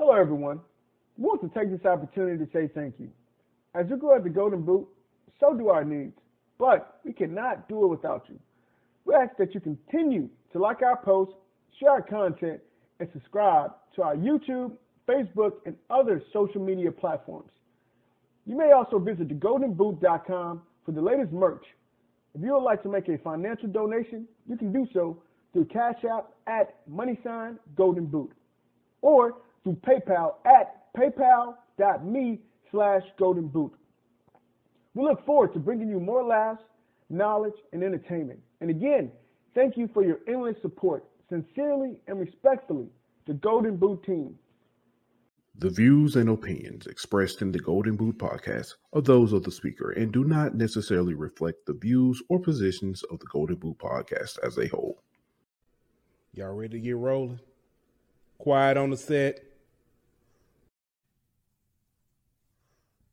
Hello, everyone. We want to take this opportunity to say thank you. As you grow at the Golden Boot, so do our needs, but we cannot do it without you. We ask that you continue to like our posts, share our content, and subscribe to our YouTube, Facebook, and other social media platforms. You may also visit thegoldenboot.com for the latest merch. If you would like to make a financial donation, you can do so through Cash App at money sign golden boot or through PayPal at paypal.me slash golden boot. We look forward to bringing you more laughs, knowledge, and entertainment. And again, thank you for your endless support. Sincerely and respectfully, the Golden Boot team. The views and opinions expressed in the Golden Boot podcast are those of the speaker and do not necessarily reflect the views or positions of the Golden Boot podcast as a whole. Y'all ready to get rolling? Quiet on the set.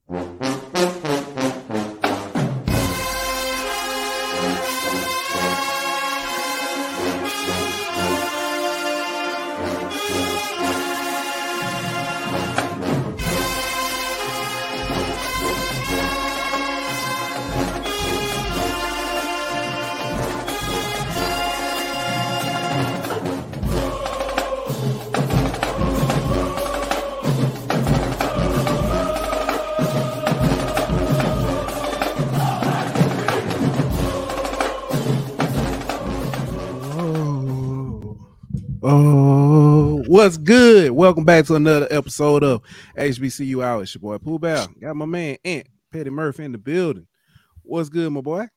Oh, what's good? Welcome back to another episode of HBCU Hour. It's your boy Pooh Bow. Got my man Ant Petty Murphy in the building. What's good, my boy?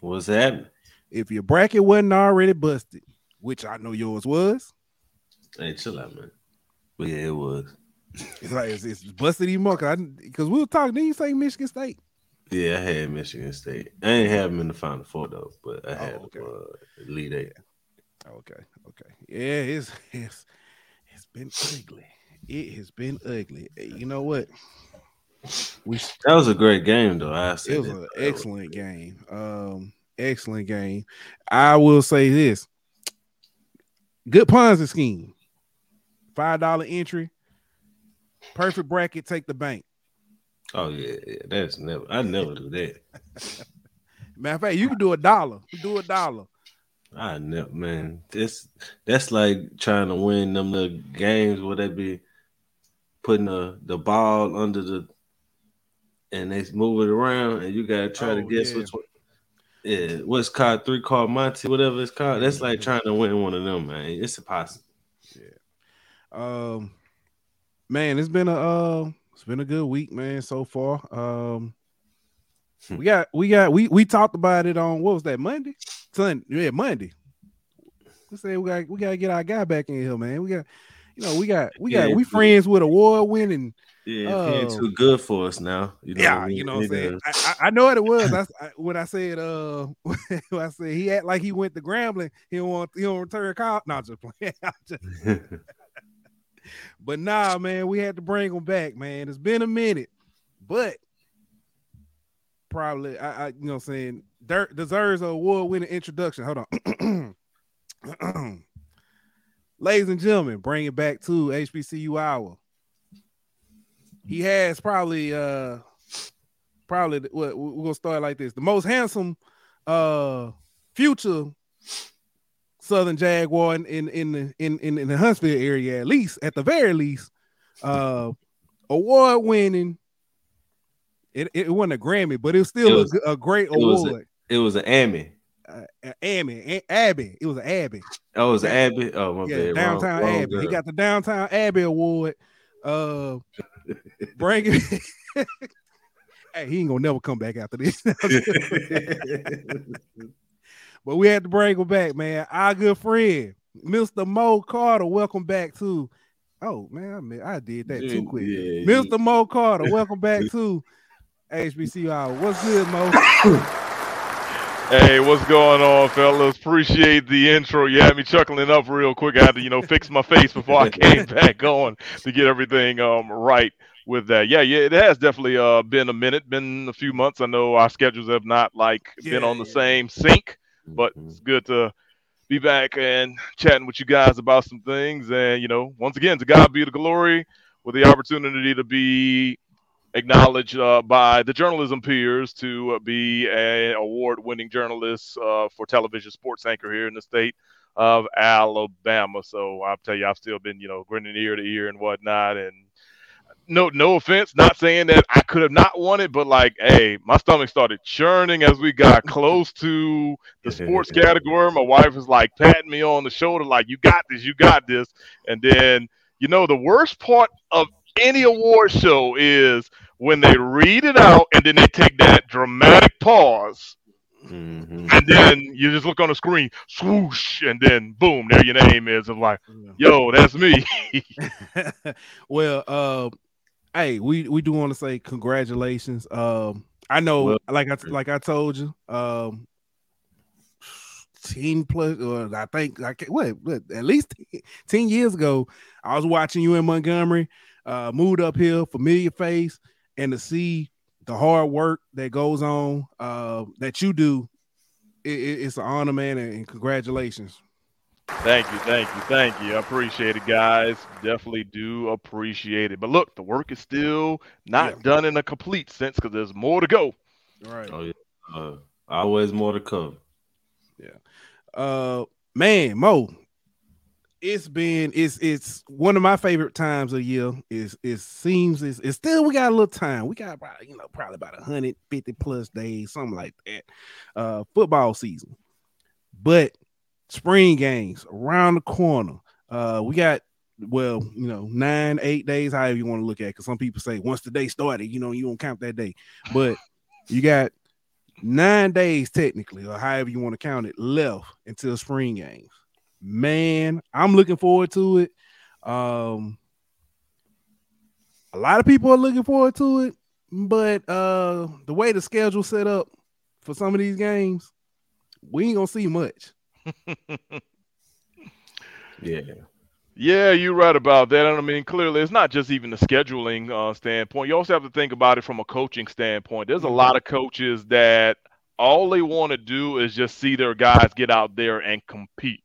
What's happening? If your bracket wasn't already busted, which I know yours was, Hey, chill out, man. But yeah, it was. it's like it's, it's busted even more because we were talking. Didn't you say Michigan State? Yeah, I had Michigan State. I ain't have them in the final four though, but I had Oh, okay. uh, Elite Eight. Okay, okay. Yeah, it's it's been ugly. It has been ugly. You know what? We That was a great game though. I said it was an excellent game. Um, excellent game. I will say this: good Ponzi scheme, five dollar entry, perfect bracket, take the bank. Oh yeah, yeah. That's never. I never do that. Matter of fact, you can do a dollar. You do a dollar. I know, man. This that's like trying to win them little games where they be putting the the ball under the and they move it around and you gotta try to Oh, guess yeah. which one. Yeah, what's called three card Monte, whatever it's called. That's like Mhm. trying to win one of them, man. It's impossible. Yeah. Um, man, it's been a uh, it's been a good week, man, so far. Um, Hmm. we got we got we we talked about it on what was that Monday? Sunday, yeah, Monday. We said we got we gotta get our guy back in here, man. We got you know we got we got Yeah, we friends with award winning. Yeah, he Oh. too good for us now. You know what Yeah, I mean? you know what I'm saying. I, I, know what it was. I, I, when I said uh when I said he act like he went to Grambling, he don't want he don't return a call. Not just playing. I'm just- But nah, man, we had to bring him back, man. It's been a minute, but probably I, I you know what I'm saying Dirk deserves an award-winning introduction. Hold on. Ladies and gentlemen, bring it back to HBCU hour. He has probably uh probably what we're gonna start like this. The most handsome uh future Southern Jaguar in in in the in, in, in the Huntsville area, at least, at the very least, uh, award winning. It, it wasn't a Grammy, but it was still It a was- g- a, great a- award. It was an Ammy. Uh, Abby, A- Abby, it was an Abby. Oh, it was an Abbey. Oh, my Yeah, bad. Wrong- downtown wrong Abbey. He got the Downton Abbey award. Uh, bring it. hey, he ain't gonna never come back after this. but we had to bring him back, man. Our good friend, Mr. Mo Carter. Welcome back to. Oh man, I, mean, I did that too quick. yeah, Mr. Mo Carter, welcome back to HBC Hour. What's good, Mo? Hey, what's going on, fellas? Appreciate the intro. You had me chuckling up real quick. I had to, you know, fix my face before I came back on to get everything um right with that. Yeah, yeah, it has definitely uh been a minute, been a few months. I know our schedules have not like been on the yeah. same sync, but Mhm. it's good to be back and chatting with you guys about some things. And you know, once again, to God be the glory. with the opportunity to be acknowledged uh, by the journalism peers to be an award-winning journalist uh, for television sports anchor here in the state of Alabama. So I'll tell you, I've still been, you know, grinning ear to ear and whatnot. And no, no offense, not saying that I could have not won it, but like, hey, my stomach started churning as we got close to the sports category. My wife was like patting me on the shoulder, like, you got this, you got this. And then, you know, the worst part of any award show is when they read it out and then they take that dramatic pause. Mm-hmm. And then you just look on the screen, swoosh, and then boom, there your name is. Of like, yo, that's me. well, uh, hey, we we do want to say congratulations. Um, I know, Well- like I like I told you, um, ten plus, or I think I can, what, what at least 10 years ago, I was watching you in Montgomery, uh, moved up here, familiar face, and to see the hard work that goes on, uh, that you do, it, it- it's an honor, man, and, and congratulations. Thank you, thank you, thank you. I appreciate it, guys. Definitely do appreciate it. But look, the work is still not Yeah. done in a complete sense because there's more to go. All right. Oh yeah. Uh, always more to come. Yeah. Uh man mo it's been it's it's one of my favorite times of year. Is it seems it's, it's still we got a little time. We got you know probably about 150 plus days something like that uh football season. But spring games around the corner uh we got well you know nine eight days however you want to look at because some people say once the day started you know you don't count that day. But you got nine days technically, or however you want to count it, left until spring games. Man, I'm looking forward to it. Um, a lot of people are looking forward to it, but uh, the way the schedule set up for some of these games, we ain't gonna see much. Yeah. Yeah, you're right about that. And I mean, clearly, it's not just even the scheduling uh, standpoint. You also have to think about it from a coaching standpoint. There's a lot of coaches that all they want to do is just see their guys get out there and compete.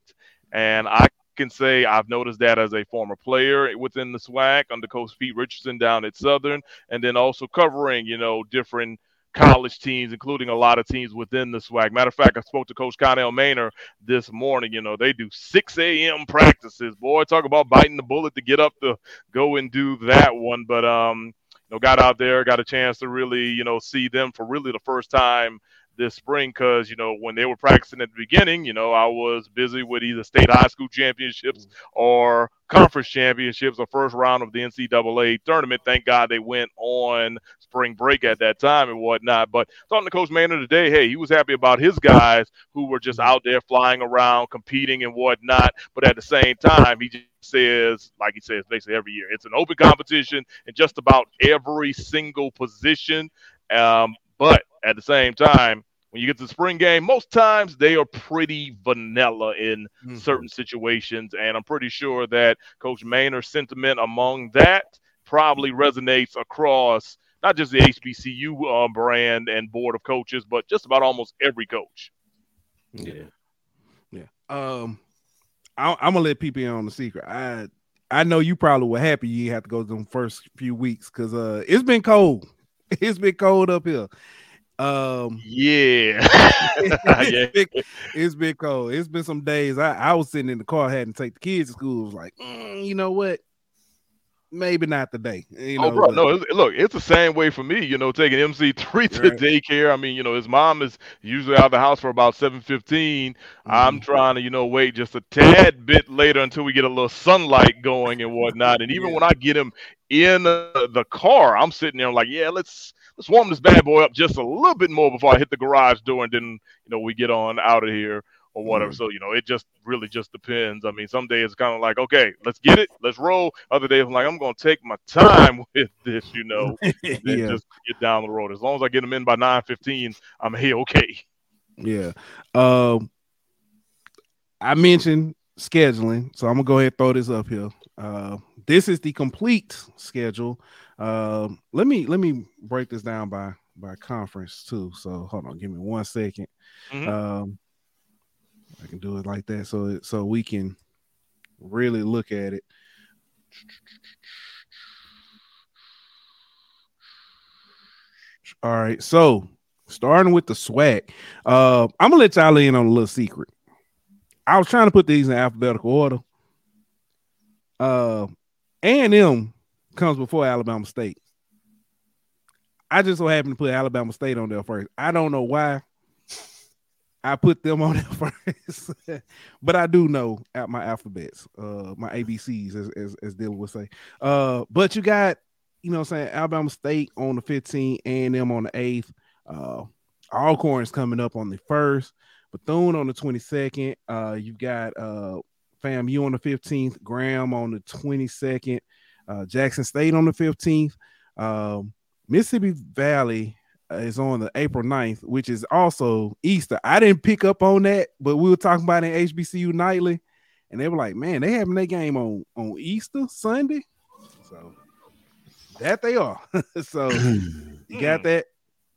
And I can say I've noticed that as a former player within the SWAC under Coach Pete Richardson down at Southern, and then also covering, you know, different college teams, including a lot of teams within the SWAC. Matter of fact, I spoke to Coach Connell Maynor this morning. You know, they do 6 a.m. practices. Boy, talk about biting the bullet to get up to go and do that one. But um, you know, got out there, got a chance to really, you know, see them for really the first time this spring because you know when they were practicing at the beginning you know i was busy with either state high school championships or conference championships or first round of the ncaa tournament. Thank god they went on spring break at that time and whatnot. But talking to coach Maynor today hey he was happy about his guys who were just out there flying around competing and whatnot. But at the same time he just says like he says basically every year it's an open competition in just about every single position. Um, but at the same time when you get to the spring game, most times they are pretty vanilla in Mm-hmm. certain situations. And I'm pretty sure that Coach Maynor's sentiment among that probably resonates across not just the HBCU uh, brand and board of coaches, but just about almost every coach. Yeah. Yeah. Um, I, I'm gonna let people in on the secret. I I know you probably were happy you had to go them first few weeks because uh it's been cold. It's been cold up here. Um, Yeah. it's, been, it's been cold. It's been some days. I, I was sitting in the car, had to take the kids to school. I was like, "Mm, you know what? Maybe not today. You know, oh, bro, but- no, it's, look, it's the same way for me. You know, taking MC3 to Right. daycare. I mean, you know, his mom is usually out of the house for about 7:15. I'm Mhm. trying to, you know, wait just a tad bit later until we get a little sunlight going and whatnot. And even Yeah. when I get him in uh, the car, I'm sitting there like, yeah, let's let's warm this bad boy up just a little bit more before I hit the garage door, and then you know we get on out of here or whatever. Mhm. So you know, it just really just depends. I mean, some days it's kind of like, okay, let's get it, let's roll. Other days I'm like, I'm gonna take my time with this, you know, and yeah. just get down the road. As long as I get them in by 9:15, I'm hey okay. Yeah. Um I mentioned scheduling, so I'm gonna go ahead and throw this up here. Uh this is the complete schedule. Um, let me let me break this down by by conference too. So hold on, give me one second. Mm-hmm. Um, I can do it like that, so so we can really look at it. All right, so starting with the SWAC, uh, I'm gonna let y'all in on a little secret. I was trying to put these in alphabetical order. Uh, A and M comes before Alabama State. I just so happened to put Alabama State on there first. I don't know why I put them on there first, but I do know at my alphabets, uh, my ABCs, as as, as Dylan would say. Uh, but you got, you know, what I'm saying Alabama State on the 15th, and them on the 8th. Uh, Alcorn's coming up on the first, Bethune on the 22nd. Uh, you've got uh, FAMU on the 15th, Graham on the 22nd, uh, Jackson State on the 15th. Um, Mississippi Valley is on the April 9th, which is also Easter. I didn't pick up on that, but we were talking about in HBCU nightly, and they were like, "Man, they having their game on on Easter Sunday." So that they are. so you got that.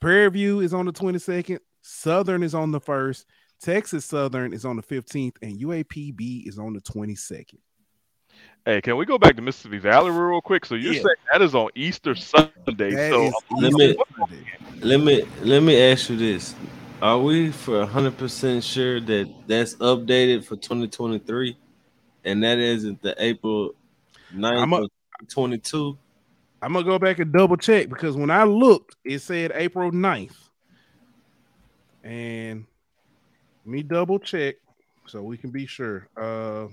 Prairie View is on the 22nd. Southern is on the first. Texas Southern is on the 15th, and UAPB is on the 22nd. Hey, can we go back to Mississippi Valley real quick? So you're Yeah. saying that is on Easter Sunday. That so is let me- Sunday. Let me let me ask you this: Are we for hundred percent sure that that's updated for 2023, and that isn't the April 9th I'm a- of 22? I'm gonna go back and double check because when I looked, it said April 9th. And let me double check so we can be sure. Uh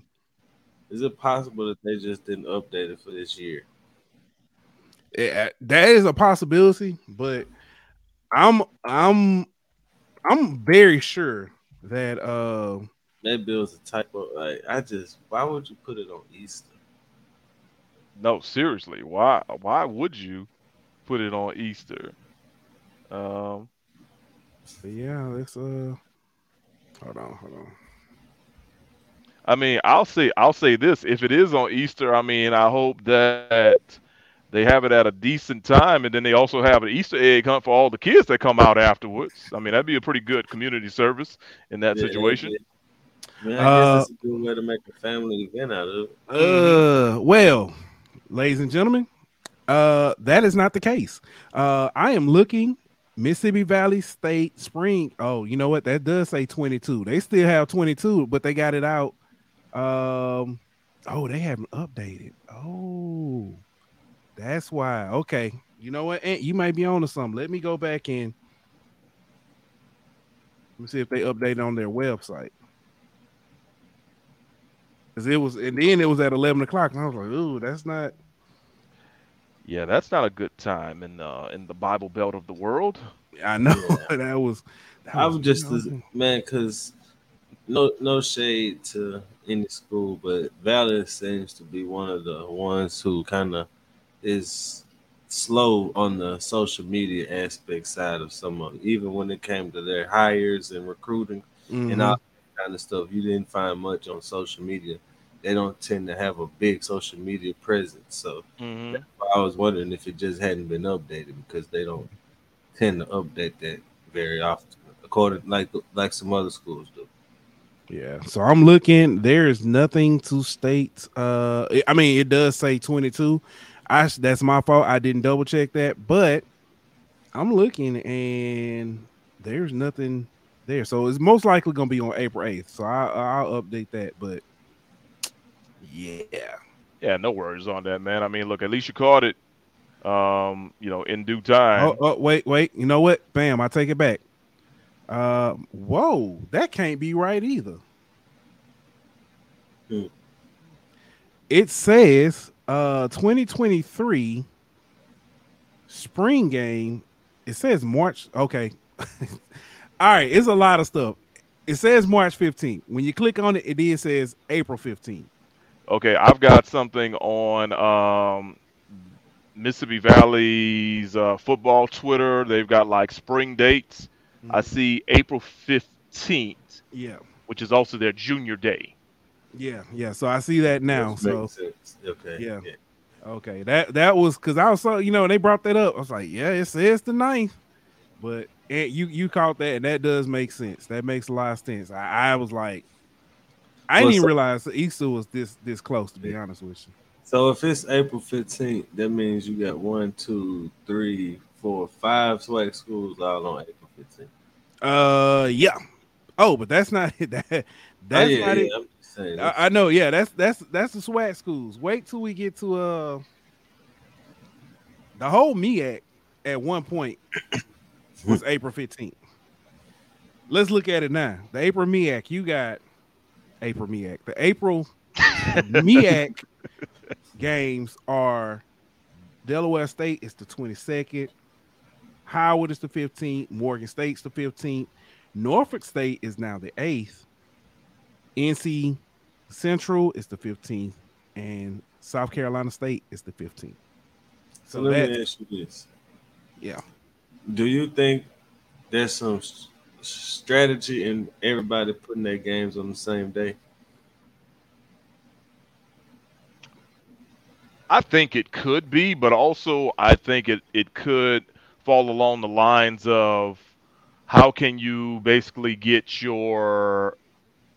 Is it possible that they just didn't update it for this year? it- that is a possibility, but I'm I'm I'm very sure that uh Maybe it was a typo. Like I just, why would you put it on Easter? no, seriously, why why would you put it on Easter? Um, but yeah, let's uh hold on, hold on. I mean, I'll say I'll say this: if it is on Easter, I mean, I hope that they have it at a decent time, and then they also have an Easter egg hunt for all the kids that come out afterwards. I mean, that'd be a pretty good community service in that Yeah, situation. yeah. Man, I Uh, guess it's a good way to make a family event out of it. Uh, well, ladies and gentlemen, uh, that is not the case. Uh, I am looking Mississippi Valley State Spring. Oh, you know what? That does say 22. They still have 22, but they got it out. Um, oh, they haven't updated. Oh, that's why. Okay, you know what? Ant, you might be on to something. Let me go back in. let me see if they updated on their website. Cause it was, and then it was at eleven o'clock, and I was like, "Ooh, that's not." Yeah, that's not a good time in uh, in the Bible Belt of the world. I know that was. That I was was just you know, as, man, because no no shade to any school, but Valley seems to be one of the ones who kind of is slow on the social media aspect side of some of it. Even when it came to their hires and recruiting and mhm. all that kind of stuff, you didn't find much on social media. They don't tend to have a big social media presence, so hmm I was wondering if it just hadn't been updated because they don't tend to update that very often, according like like some other schools do. Yeah. So I'm looking. There is nothing to state. Uh, I mean, it does say 22. I that's my fault. I didn't double check that, but I'm looking and there's nothing there. So it's most likely gonna be on April 8th. So I, I'll update that. But yeah, Yeah, no worries on that, man. I mean, look, at least you caught it. Um, you know, in due time. Oh, oh, wait, wait. You know what? Bam, I take it back. Uh, whoa, that can't be right either. Hmm. It says uh 2023 spring game. It says March. Okay. All right, it's a lot of stuff. It says March 15th. When you click on it, it then says April 15th. Okay, I've got something on um, Mississippi Valley's uh, football Twitter. They've got like spring dates. Mm-hmm. I see April 15th, Yeah, which is also their junior day. yeah, yeah. So I see that now. Which So makes sense. Okay. Yeah. Okay, that that was because I was so you know they brought that up. I was like, yeah, it says the ninth, but and you you caught that, and that does make sense. That makes a lot of sense. I, I was like, I didn't even so- realize that Easter was this this close. To be honest with you, So if it's April 15th, that means you got one, two, three, four, five for SWAC schools all on April 15th. Uh, yeah. Oh, but that's not it. That, that's oh, yeah, not yeah, it. I'm just saying, I, I know. Yeah, that's that's that's the SWAC schools. Wait till we get to uh the whole MEAC at one point was April 15th. Let's look at it now. The April MEAC, you got April MEAC. The April MEAC games are Delaware State is the 22nd, Howard is the 15th, Morgan State's the 15th, Norfolk State is now the 8th, NC Central is the 15th, and South Carolina State is the 15th. so So let that, me ask you this. yeah. Do you think there's some strategy in everybody putting their games on the same day? I think it could be, but also I think it, it could fall along the lines of how can you basically get your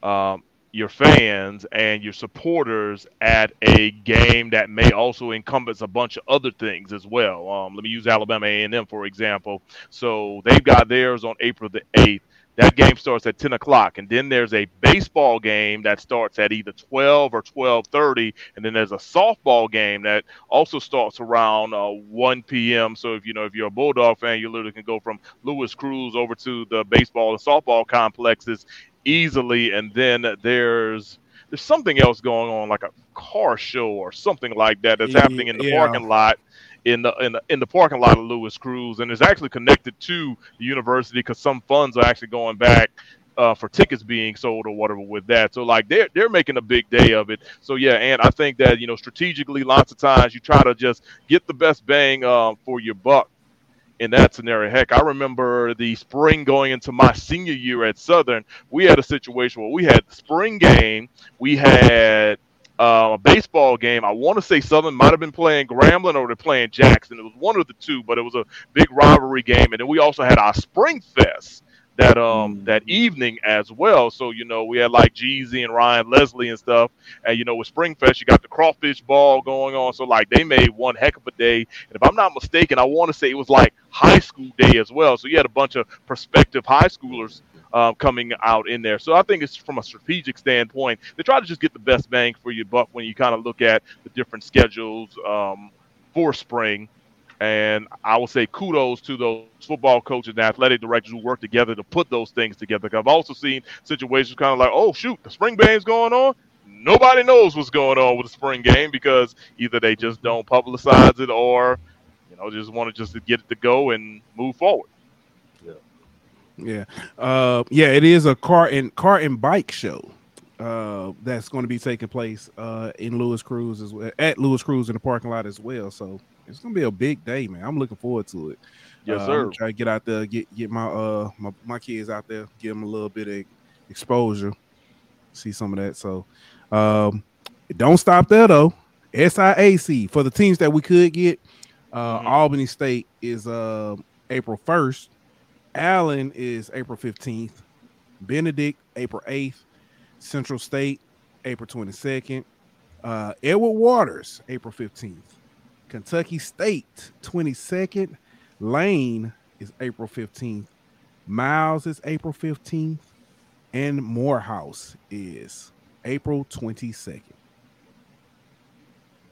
um, your fans and your supporters at a game that may also encompass a bunch of other things as well. Um, let me use Alabama A&M for example. So they've got theirs on April the eighth. That game starts at 10 o'clock, and then there's a baseball game that starts at either 12 or 12:30, and then there's a softball game that also starts around uh, 1 p.m. So if you know if you're a Bulldog fan, you literally can go from Louis Crews over to the baseball and softball complexes easily, and then there's there's something else going on, like a car show or something like that that's happening in the yeah. parking lot in the in the in the parking lot of Louis Crews, and it's actually connected to the university because some funds are actually going back uh, for tickets being sold or whatever with that. So like they're they're making a big day of it. So yeah, and I think that you know strategically, lots of times you try to just get the best bang um, for your buck in that scenario. Heck, I remember the spring going into my senior year at Southern. We had a situation where we had the spring game, we had uh, a baseball game. I want to say Southern might have been playing Grambling or they're playing Jackson. It was one of the two, but it was a big rivalry game. And then we also had our Spring Fest that um that evening as well. So you know we had like Jeezy and Ryan Leslie and stuff. And you know with Springfest you got the crawfish ball going on. So like they made one heck of a day. And if I'm not mistaken, I want to say it was like high school day as well. So you had a bunch of prospective high schoolers um, coming out in there. So I think it's from a strategic standpoint, they try to just get the best bang for your buck when you kind of look at the different schedules um, for spring. And I would say kudos to those football coaches and athletic directors who work together to put those things together. I've also seen situations kind of like, oh shoot, the spring game's going on. Nobody knows what's going on with the spring game because either they just don't publicize it or, you know, just want to just get it to go and move forward. Yeah. Uh yeah, it is a car and car and bike show. Uh that's going to be taking place uh in Louis Crews as well at Louis Crews in the parking lot as well. So it's gonna be a big day, man. I'm looking forward to it. Yes, Uh, sir. try to get out there, get get my uh my, my kids out there, give them a little bit of exposure, see some of that. So um don't stop there though. SIAC for the teams that we could get. Uh Mhm. Albany State is uh April 1st. Allen is April 15th. Benedict, April 8th. Central State, April 22nd. Uh, Edward Waters, April 15th. Kentucky State, 22nd. Lane is April 15th. Miles is April 15th. And Morehouse is April 22nd.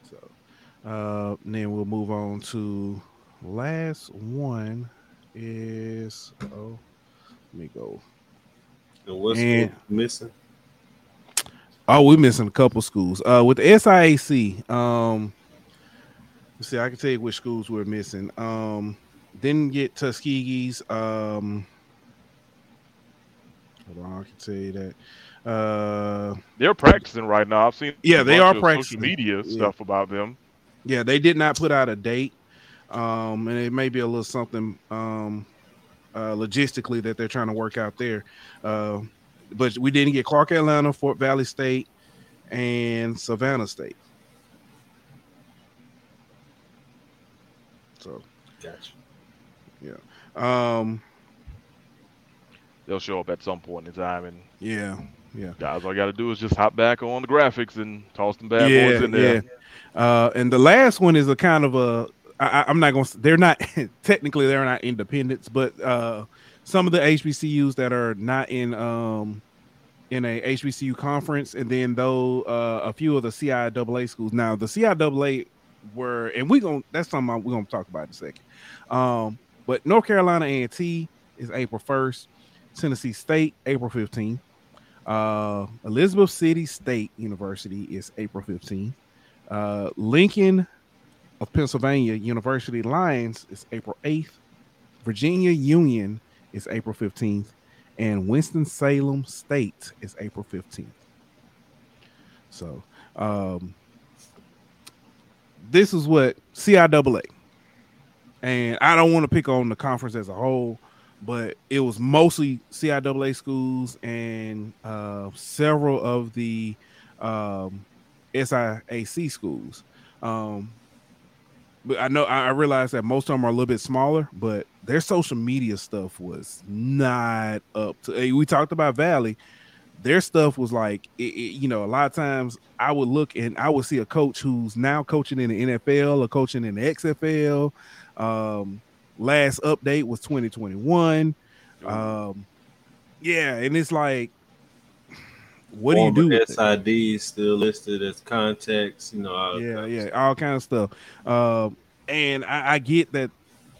So uh then we'll move on to last one is oh let me go. And what's And- missing? Oh, we're missing a couple schools. Uh with the SIAC, um let's see, I can tell you which schools we're missing. Um didn't get Tuskegee's um hold on, I can tell you that. Uh They're practicing right now. I've seen Yeah, they are practicing. social media Yeah. stuff about them. Yeah, they did not put out a date. Um, and it may be a little something um uh logistically that they're trying to work out there. Uh but we didn't get Clark Atlanta, Fort Valley State, and Savannah State. So Gotcha. Yeah. Um They'll show up at some point in time, and yeah, yeah. guys, all you got to do is just hop back on the graphics and toss them bad yeah, boys in there. yeah. Uh, and the last one is a kind of a I, I'm not going. to They're not technically they're not independents, but uh, some of the HBCUs that are not in um in a HBCU conference, and then though uh, a few of the CIAA schools. Now the CIAA were, and we're gonna that's something we're gonna talk about in a second. Um, but North Carolina A&T is April first, Tennessee State April fifteenth, uh, Elizabeth City State University is April fifteenth, uh, Lincoln of Pennsylvania University Lions is April eighth, Virginia Union is April fifteenth, and Winston Salem State is April 15th. So, um, this is what CIAA, and I don't want to pick on the conference as a whole, but it was mostly CIAA schools and uh, several of the um, SIAC schools. Um, but I know I realize that most of them are a little bit smaller, but their social media stuff was not up to. We talked about Valley, their stuff was like, it, it, you know, a lot of times I would look and I would see a coach who's now coaching in the NFL or coaching in the XFL. Um, last update was 2021. Um, yeah, and it's like, what do you do? With SID is still listed as contacts, you know. yeah, yeah, all kind of stuff. Uh, and I, I, get that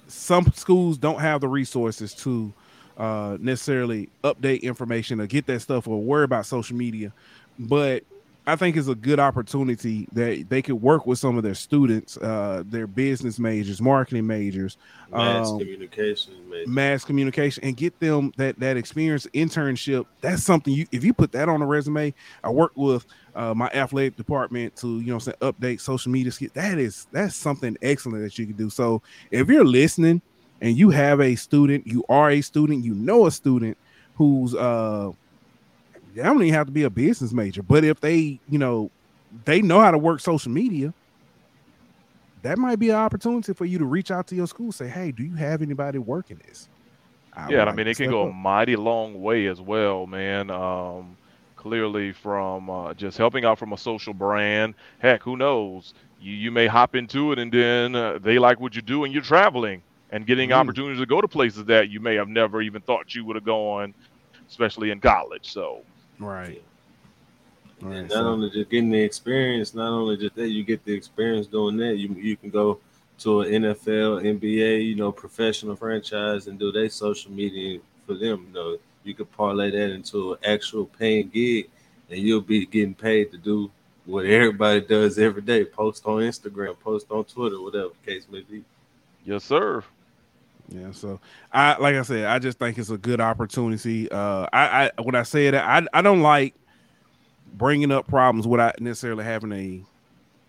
some schools don't have the resources to uh, necessarily update information or get that stuff or worry about social media, but I think it's a good opportunity that they could work with some of their students, uh, their business majors, marketing majors, mass um, communication, majors. mass communication, and get them that that experience internship. That's something you if you put that on a resume. I work with uh, my athletic department to you know say update social media. That is that's something excellent that you can do. So if you're listening and you have a student, you are a student, you know a student who's uh they don't even have to be a business major, but if they, you know, they know how to work social media, that might be an opportunity for you to reach out to your school, say, "Hey, do you have anybody working this?" I yeah, I mean, it can go up. a mighty long way as well, man. Um, clearly, from uh, just helping out from a social brand. Heck, who knows? You you may hop into it, and then uh, they like what you do, and you're traveling and getting mm. opportunities to go to places that you may have never even thought you would have gone, especially in college. So Right. Right, and not so. only just getting the experience, not only just that, you get the experience doing that. You you can go to an NFL, NBA, you know, professional franchise and do their social media for them. You know, you could parlay that into an actual paying gig, and you'll be getting paid to do what everybody does every day: post on Instagram, post on Twitter, whatever the case may be. Yes, sir. Yeah, so I like I said, I just think it's a good opportunity. Uh, I, I when I say that, I I don't like bringing up problems without necessarily having a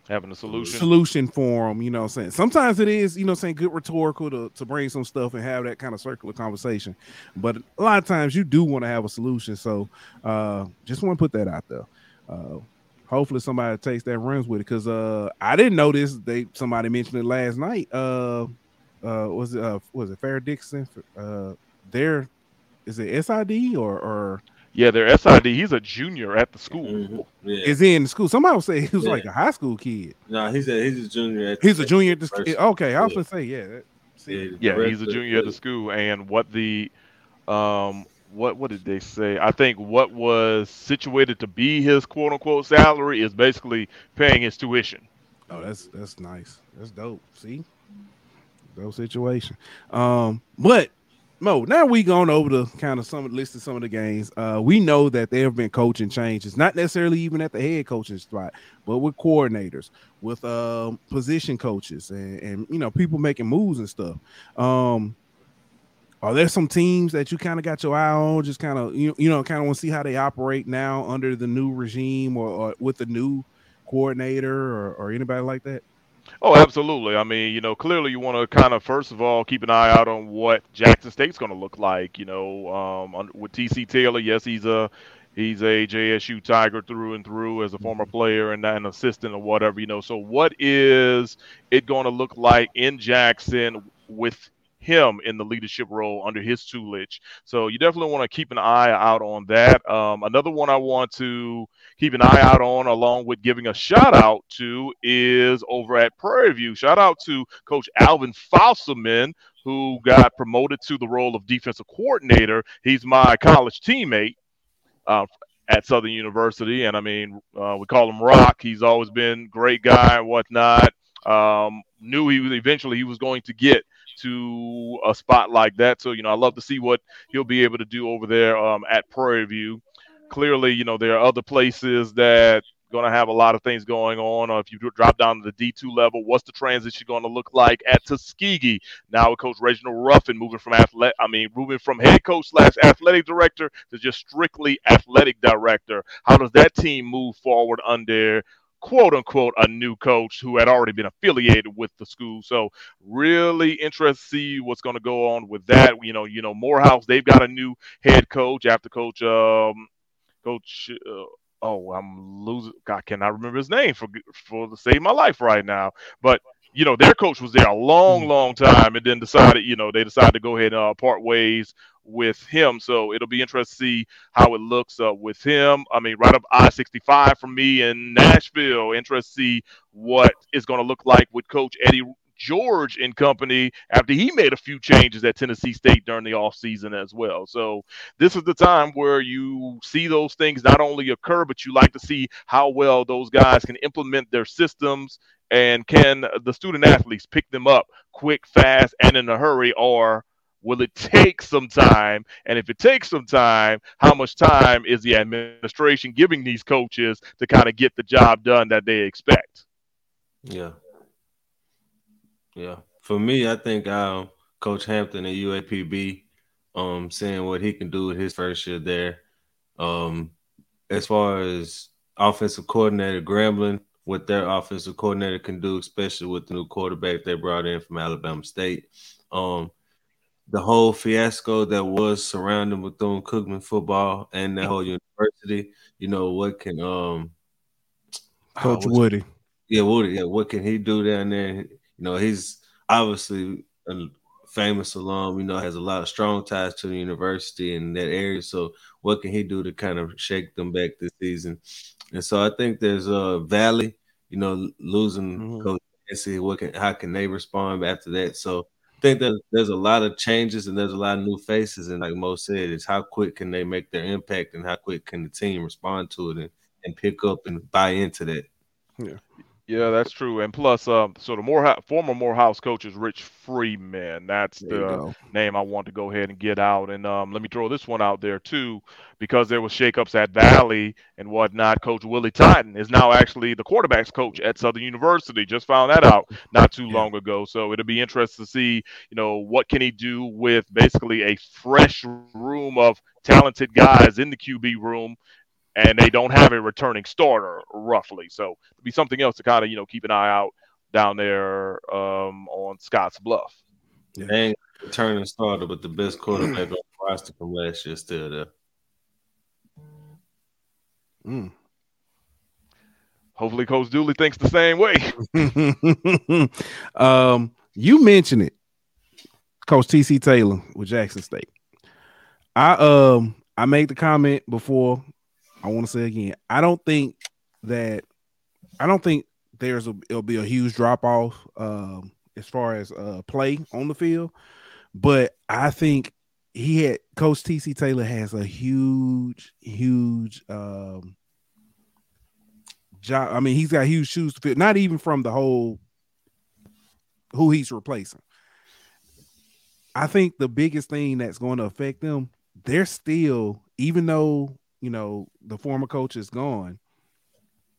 having a solution solution for them. You know, I'm saying sometimes it is you know saying good rhetorical to to bring some stuff and have that kind of circular conversation, but a lot of times you do want to have a solution. So uh, just want to put that out there. Uh, hopefully somebody takes that runs with it because uh, I didn't notice. They somebody mentioned it last night. Uh, uh was it uh was it Fair Dixon? Uh there is it SID or or yeah, they're SID. He's a junior at the school. Mm-hmm. Yeah. Is he in the school? Somebody would say he was yeah. like a high school kid. No, he's a he's a junior. he's a junior at the school. Okay, I was gonna say yeah. That, see, yeah, yeah he's a junior at the school. And what the um what what did they say? I think what was situated to be his quote unquote salary is basically paying his tuition. Oh, that's that's nice. That's dope. See, dope situation. Um, but Mo, now we gone over the kind of some list of some of the games. Uh, we know that there have been coaching changes, not necessarily even at the head coaching spot, but with coordinators, with um, position coaches, and, and you know people making moves and stuff. Um, are there some teams that you kind of got your eye on, just kind of you, you know kind of want to see how they operate now under the new regime or, or with the new coordinator or, or anybody like that? Oh, absolutely. I mean, you know, clearly you want to kind of first of all keep an eye out on what Jackson State's going to look like. You know, um, with TC Taylor, yes, he's a he's a JSU Tiger through and through as a former mm-hmm. player and an assistant or whatever. You know, so what is it going to look like in Jackson with him in the leadership role under his tutelage. So you definitely want to keep an eye out on that. Um, another one I want to keep an eye out on, along with giving a shout out to, is over at Prairie View. Shout out to Coach Alvin Fosselman, who got promoted to the role of defensive coordinator. He's my college teammate. Uh, at Southern University, and I mean, uh, we call him Rock. He's always been great guy and whatnot. Um, knew he was eventually he was going to get to a spot like that. So, you know, I love to see what he'll be able to do over there um, at Prairie View. Clearly, you know, there are other places that going to have a lot of things going on. Or if you drop down to the D2 level, what's the transition going to look like at Tuskegee? Now with Coach Reginald Ruffin moving from athletic, I mean, moving from head coach slash athletic director to just strictly athletic director. How does that team move forward under quote unquote a new coach who had already been affiliated with the school. So really interested to see what's going to go on with that. You know, you know Morehouse they've got a new head coach after coach um coach uh, oh I'm losing God can I remember his name for for to save my life right now. But you know their coach was there a long long time and then decided you know they decided to go ahead and uh, part ways with him. So it'll be interesting to see how it looks uh, with him. I mean, right up I 65 for me in Nashville. Interested to see what it's going to look like with Coach Eddie George and company after he made a few changes at Tennessee State during the offseason as well. So this is the time where you see those things not only occur, but you like to see how well those guys can implement their systems and can the student athletes pick them up quick, fast, and in a hurry, or Will it take some time? And if it takes some time, how much time is the administration giving these coaches to kind of get the job done that they expect? Yeah. Yeah. For me, I think um, Coach Hampton at UAPB, um, seeing what he can do with his first year there. Um, as far as offensive coordinator Grambling, what their offensive coordinator can do, especially with the new quarterback they brought in from Alabama State. Um, the whole fiasco that was surrounding with Bethune Cookman football and the whole university. You know what can um Coach Woodie. Yeah, Woodie. Yeah, what can he do down there? You know, he's obviously a famous alum. You know, has a lot of strong ties to the university in that area. So, what can he do to kind of shake them back this season? And so, I think there's a Valley. You know, losing mm-hmm. Coach Dancy. What can how can they respond after that? So I think that there's a lot of changes and there's a lot of new faces. And like Mo said, it's how quick can they make their impact and how quick can the team respond to it and, and pick up and buy into that. Yeah. Yeah, that's true. And plus, um, so the Morehouse, former Morehouse coach is Rich Freeman. That's the name I want to go ahead and get out. And um, let me throw this one out there too, because there was shakeups at Valley and whatnot. Coach Willie Totten is now actually the quarterbacks coach at Southern University. Just found that out not too yeah. long ago. So it'll be interesting to see, you know, what can he do with basically a fresh room of talented guys in the QB room and they don't have a returning starter roughly. So it'll be something else to kind of you know keep an eye out down there um, on Scotts Bluff. Yeah. And returning starter, but the best quarterback on the roster from last year still there. Mm. Hopefully, Coach Dooley thinks the same way. um, you mentioned it, Coach TC Taylor with Jackson State. I um I made the comment before I want to say again, I don't think that I don't think there's a it'll be a huge drop off um, as far as uh, play on the field, but I think he had Coach TC Taylor has a huge, huge um, job. I mean, he's got huge shoes to fill. Not even from the whole who he's replacing. I think the biggest thing that's going to affect them, they're still, even though you know, the former coach is gone.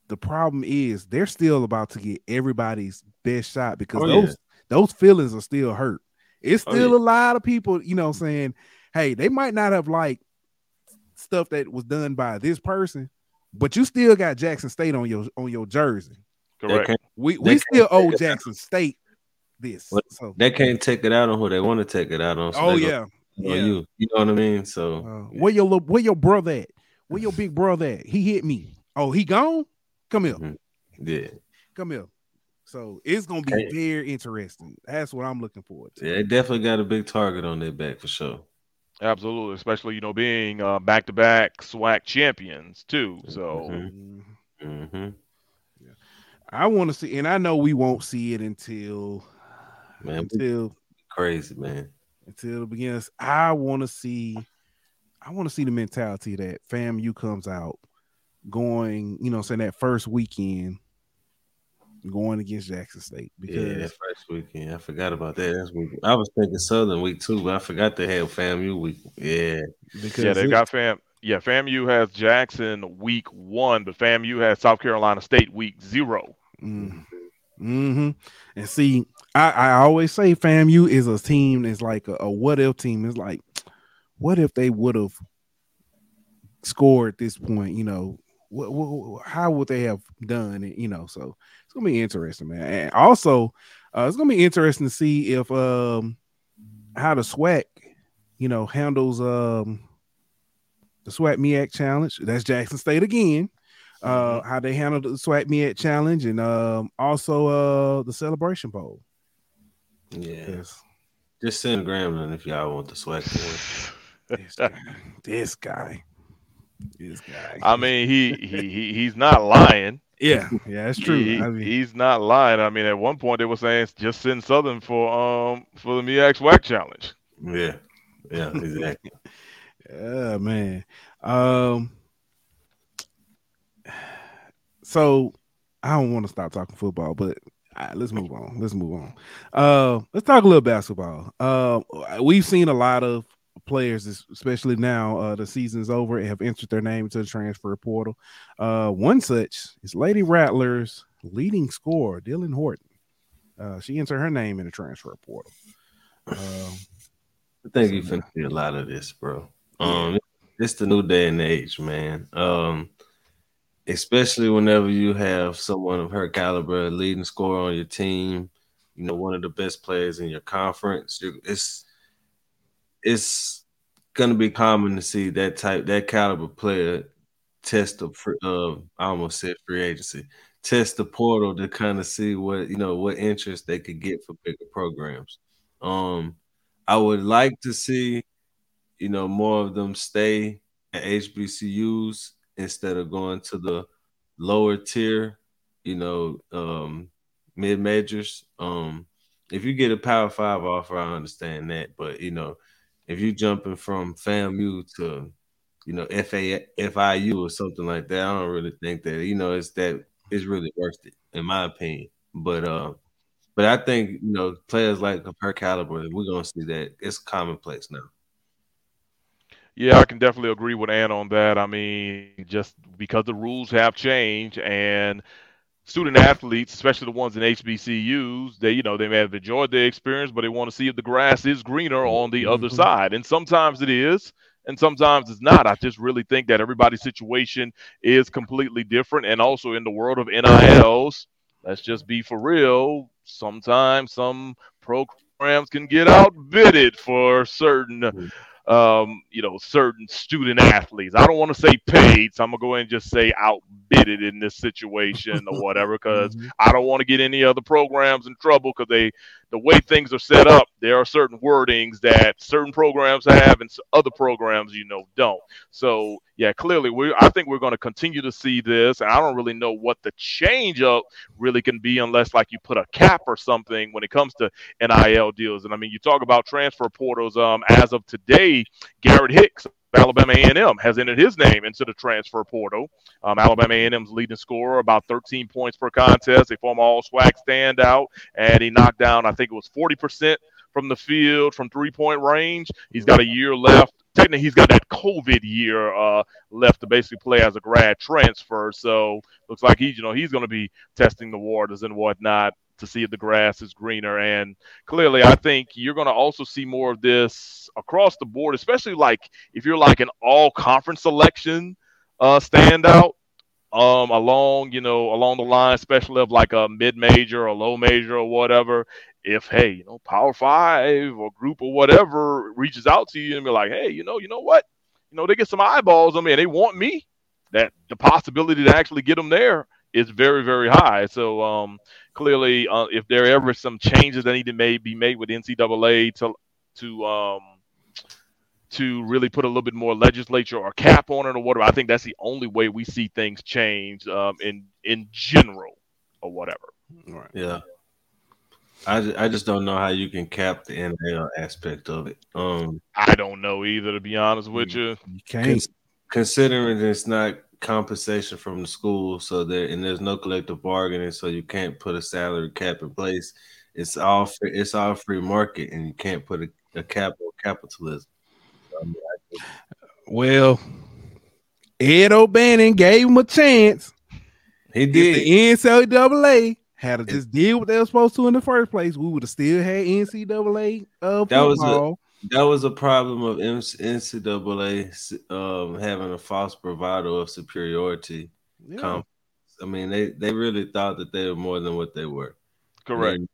The problem is they're still about to get everybody's best shot because oh, those yeah. those feelings are still hurt. It's oh, still oh, yeah. a lot of people, you know, saying, hey, they might not have liked stuff that was done by this person, but you still got Jackson State on your on your jersey. Correct. We we still owe Jackson State this. so they can't take it out on who they want to take it out on. So oh yeah. yeah. you. You know what I mean? So uh, where your where your brother at? Where your big brother at? He hit me. Oh, he gone? Come here. Mm-hmm. Yeah. Come here. So it's gonna be Okay. very interesting. That's what I'm looking forward to. Yeah, they definitely got a big target on their back for sure. Absolutely, especially you know being uh, back-to-back SWAC champions too. So Mhm. Mhm. hmm I want to see, and I know we won't see it until Man, until crazy man. until it begins. I want to see, I want to see the mentality that FAMU comes out going, you know, saying that first weekend going against Jackson State Yeah, that first weekend. I forgot about that. That's week. I was thinking Southern week two, but I forgot they had FAMU week. Yeah. because yeah, they've it- got fam. Yeah, FAMU has Jackson week one, but FAMU has South Carolina State week zero. Mm. hmm And see, I, I always say FAMU is a team that's like a, a what if team. It's like, what if they would have scored at this point? You know, what, what, how would they have done it? You know, so it's gonna be interesting, man. And also, uh, it's gonna be interesting to see if um how the SWAC, you know, handles um the SWAC MEAC challenge. That's Jackson State again uh how they handled the SWAC MEAC challenge and um also uh the celebration bowl. Yeah. Yes. Just send Grambling if y'all want the SWAC for This guy, this guy, this guy. I mean, he, he he he's not lying. yeah, yeah, that's true. He- I mean, he's not lying. I mean, at one point they were saying just send Southern for um for the MEAC SWAC challenge. Yeah. Yeah, exactly. yeah, man. Um, so I don't want to stop talking football, but all right, let's move on. Let's move on. Uh, let's talk a little basketball. Uh, we've seen a lot of players, especially now uh, the season's over, have entered their name to the transfer portal. Uh, one such is Lady Rattlers leading scorer Dylan Horton. Uh, she entered her name in the transfer portal. Um, I think you see a lot of this, bro. Um, it's the new day and age, man. Um, especially whenever you have someone of her caliber, leading scorer on your team, you know, one of the best players in your conference. it's it's gonna be common to see that type, that caliber player test the. Uh, I almost said free agency. Test the portal to kind of see what you know what interest they could get for bigger programs. Um, I would like to see, you know, more of them stay at HBCUs instead of going to the lower tier, you know, um, mid majors. Um, if you get a Power Five offer, I understand that, but you know, if you're jumping from FAMU to, you know, FA FIU or something like that, I don't really think that you know it's that it's really worth it, in my opinion. But uh, but I think you know players like her caliber, we're gonna see that it's commonplace now. Yeah, I can definitely agree with Ann on that. I mean, just because the rules have changed and student athletes, especially the ones in HBCUs, they you know they may have enjoyed their experience, but they want to see if the grass is greener on the other Mhm. side. And sometimes it is, and sometimes it's not. I just really think that everybody's situation is completely different. And also in the world of NILs, let's just be for real. Sometimes some programs can get outbidded for certain um, you know, certain student athletes. I don't want to say paid, so I'm gonna go ahead and just say outbidded in this situation or whatever, because Mhm. I don't want to get any other programs in trouble because they, the way things are set up, there are certain wordings that certain programs have and other programs, you know, don't. So yeah, clearly we, I think we're going to continue to see this, and I don't really know what the change up really can be unless like you put a cap or something when it comes to NIL deals. And I mean, you talk about transfer portals. Um, as of today, Garrett Hicks. Alabama A&M has entered his name into the transfer portal. Um, Alabama A&M's leading scorer, about 13 points per contest, a former All-SWAC standout, and he knocked down, I think it was 40% from the field from three-point range. He's got a year left. Technically, he's got that COVID year uh, left to basically play as a grad transfer. So looks like he's, you know, he's going to be testing the waters and whatnot to see if the grass is greener. And clearly, I think you're going to also see more of this across the board, especially like if you're like an all-conference selection uh, standout um along you know along the line especially of like a mid major or low major or whatever if hey you know power five or group or whatever reaches out to you and be like hey you know you know what you know they get some eyeballs on me and they want me that the possibility to actually get them there is very very high. So um, clearly, uh, if there are ever some changes that need to may be made with NCAA to to um, to really put a little bit more legislature or cap on it or whatever, I think that's the only way we see things change um, in in general or whatever. Right. Yeah. I, ju- I just don't know how you can cap the NIL aspect of it. Um, I don't know either, to be honest with you. You can't. considering it's not compensation from the school, so there and there's no collective bargaining, so you can't put a salary cap in place. It's all free, it's all free market, and you can't put a, a cap on capitalism. I mean, I- Well, Ed O'Bannon gave him a chance. he If did. the NCAA had to just did what they were supposed to in the first place, we would have still had NCAA uh, That was a- football. That was a problem of NCAA um, having a false bravado of superiority. Yeah. Com- I mean, they they really thought that they were more than what they were. Correct. And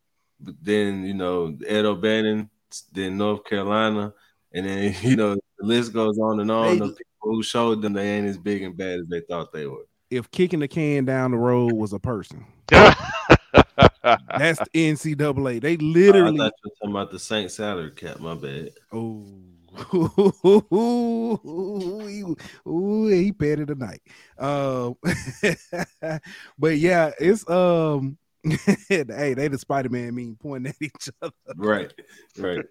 then you know Ed O'Bannon, then North Carolina, and then you know the list goes on and on They- of people who showed them they ain't as big and bad as they thought they were. If kicking the can down the road was a person, that's the NCAA. They literally. I literally. thought you were talking about the Saint salary cap. My bad. Oh, ooh, ooh, he petty tonight. Um, but yeah, it's um, hey, they the Spider Man mean pointing at each other. Right, right.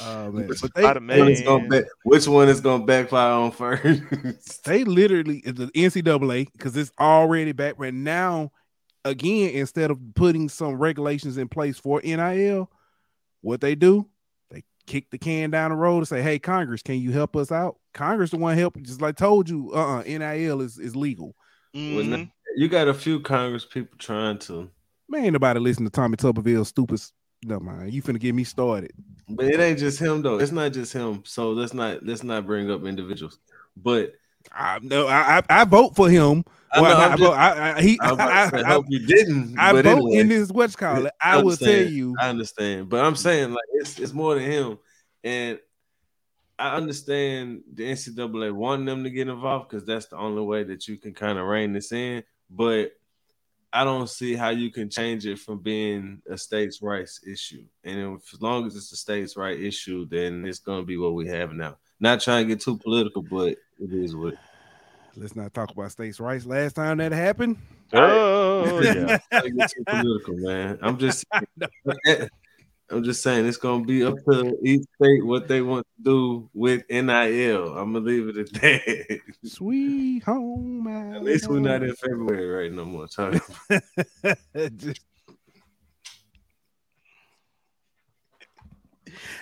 Uh, man. But they, Spider-Man. they, one is gonna back, which one is gonna backfire on first? they literally the NCAA because it's already back right now. Again, instead of putting some regulations in place for NIL, what they do, they kick the can down the road and say, "Hey, Congress, can you help us out?" Congress, the one help, just like told you, uh, uh NIL is is legal. Mhm. you got a few Congress people trying to, Man, ain't nobody listen to Tommy Tuberville stupid. No man, you finna get me started. but it ain't just him though. It's not just him. So let's not let's not bring up individuals. But I no, I I, I vote for him. I, Well, know, I, just- vote, I, I, he, I, was about to I, say, I, hope you didn't. I vote anyway, in this what's called it. I I will tell you. I understand, but I'm saying like it's it's more than him, and I understand the NCAA wanting them to get involved because that's the only way that you can kind of rein this in. But I don't see how you can change it from being a states' rights issue, and if, as long as it's a states' right issue, then it's going to be what we have now. Not trying to get too political, but it is what. Let's not talk about states' rights. Last time that happened, Oh yeah. Too political, man. I'm just, I'm just saying it's gonna be up to each state what they want to do with NIL. I'm gonna leave it at that. sweet home. at least we're not in February right no more. Sorry. Just-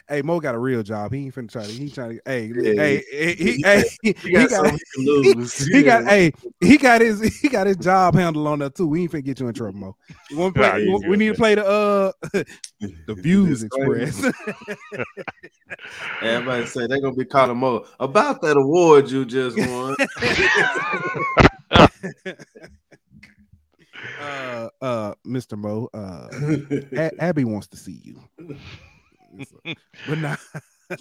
Hey, Mo got a real job. He ain't finna try to. He trying to. Hey, Yeah, hey, he, he, he hey, He he got, got, something to he got, hey, he got his, he got his job handle on there too. We ain't finna get you in trouble, Mo. We, play, Nah, we- we need to play the uh, the views express. Everybody say they're gonna be calling Mo about that award you just won. uh, uh, Mr. Mo, uh, A- Abby wants to see you. But nah,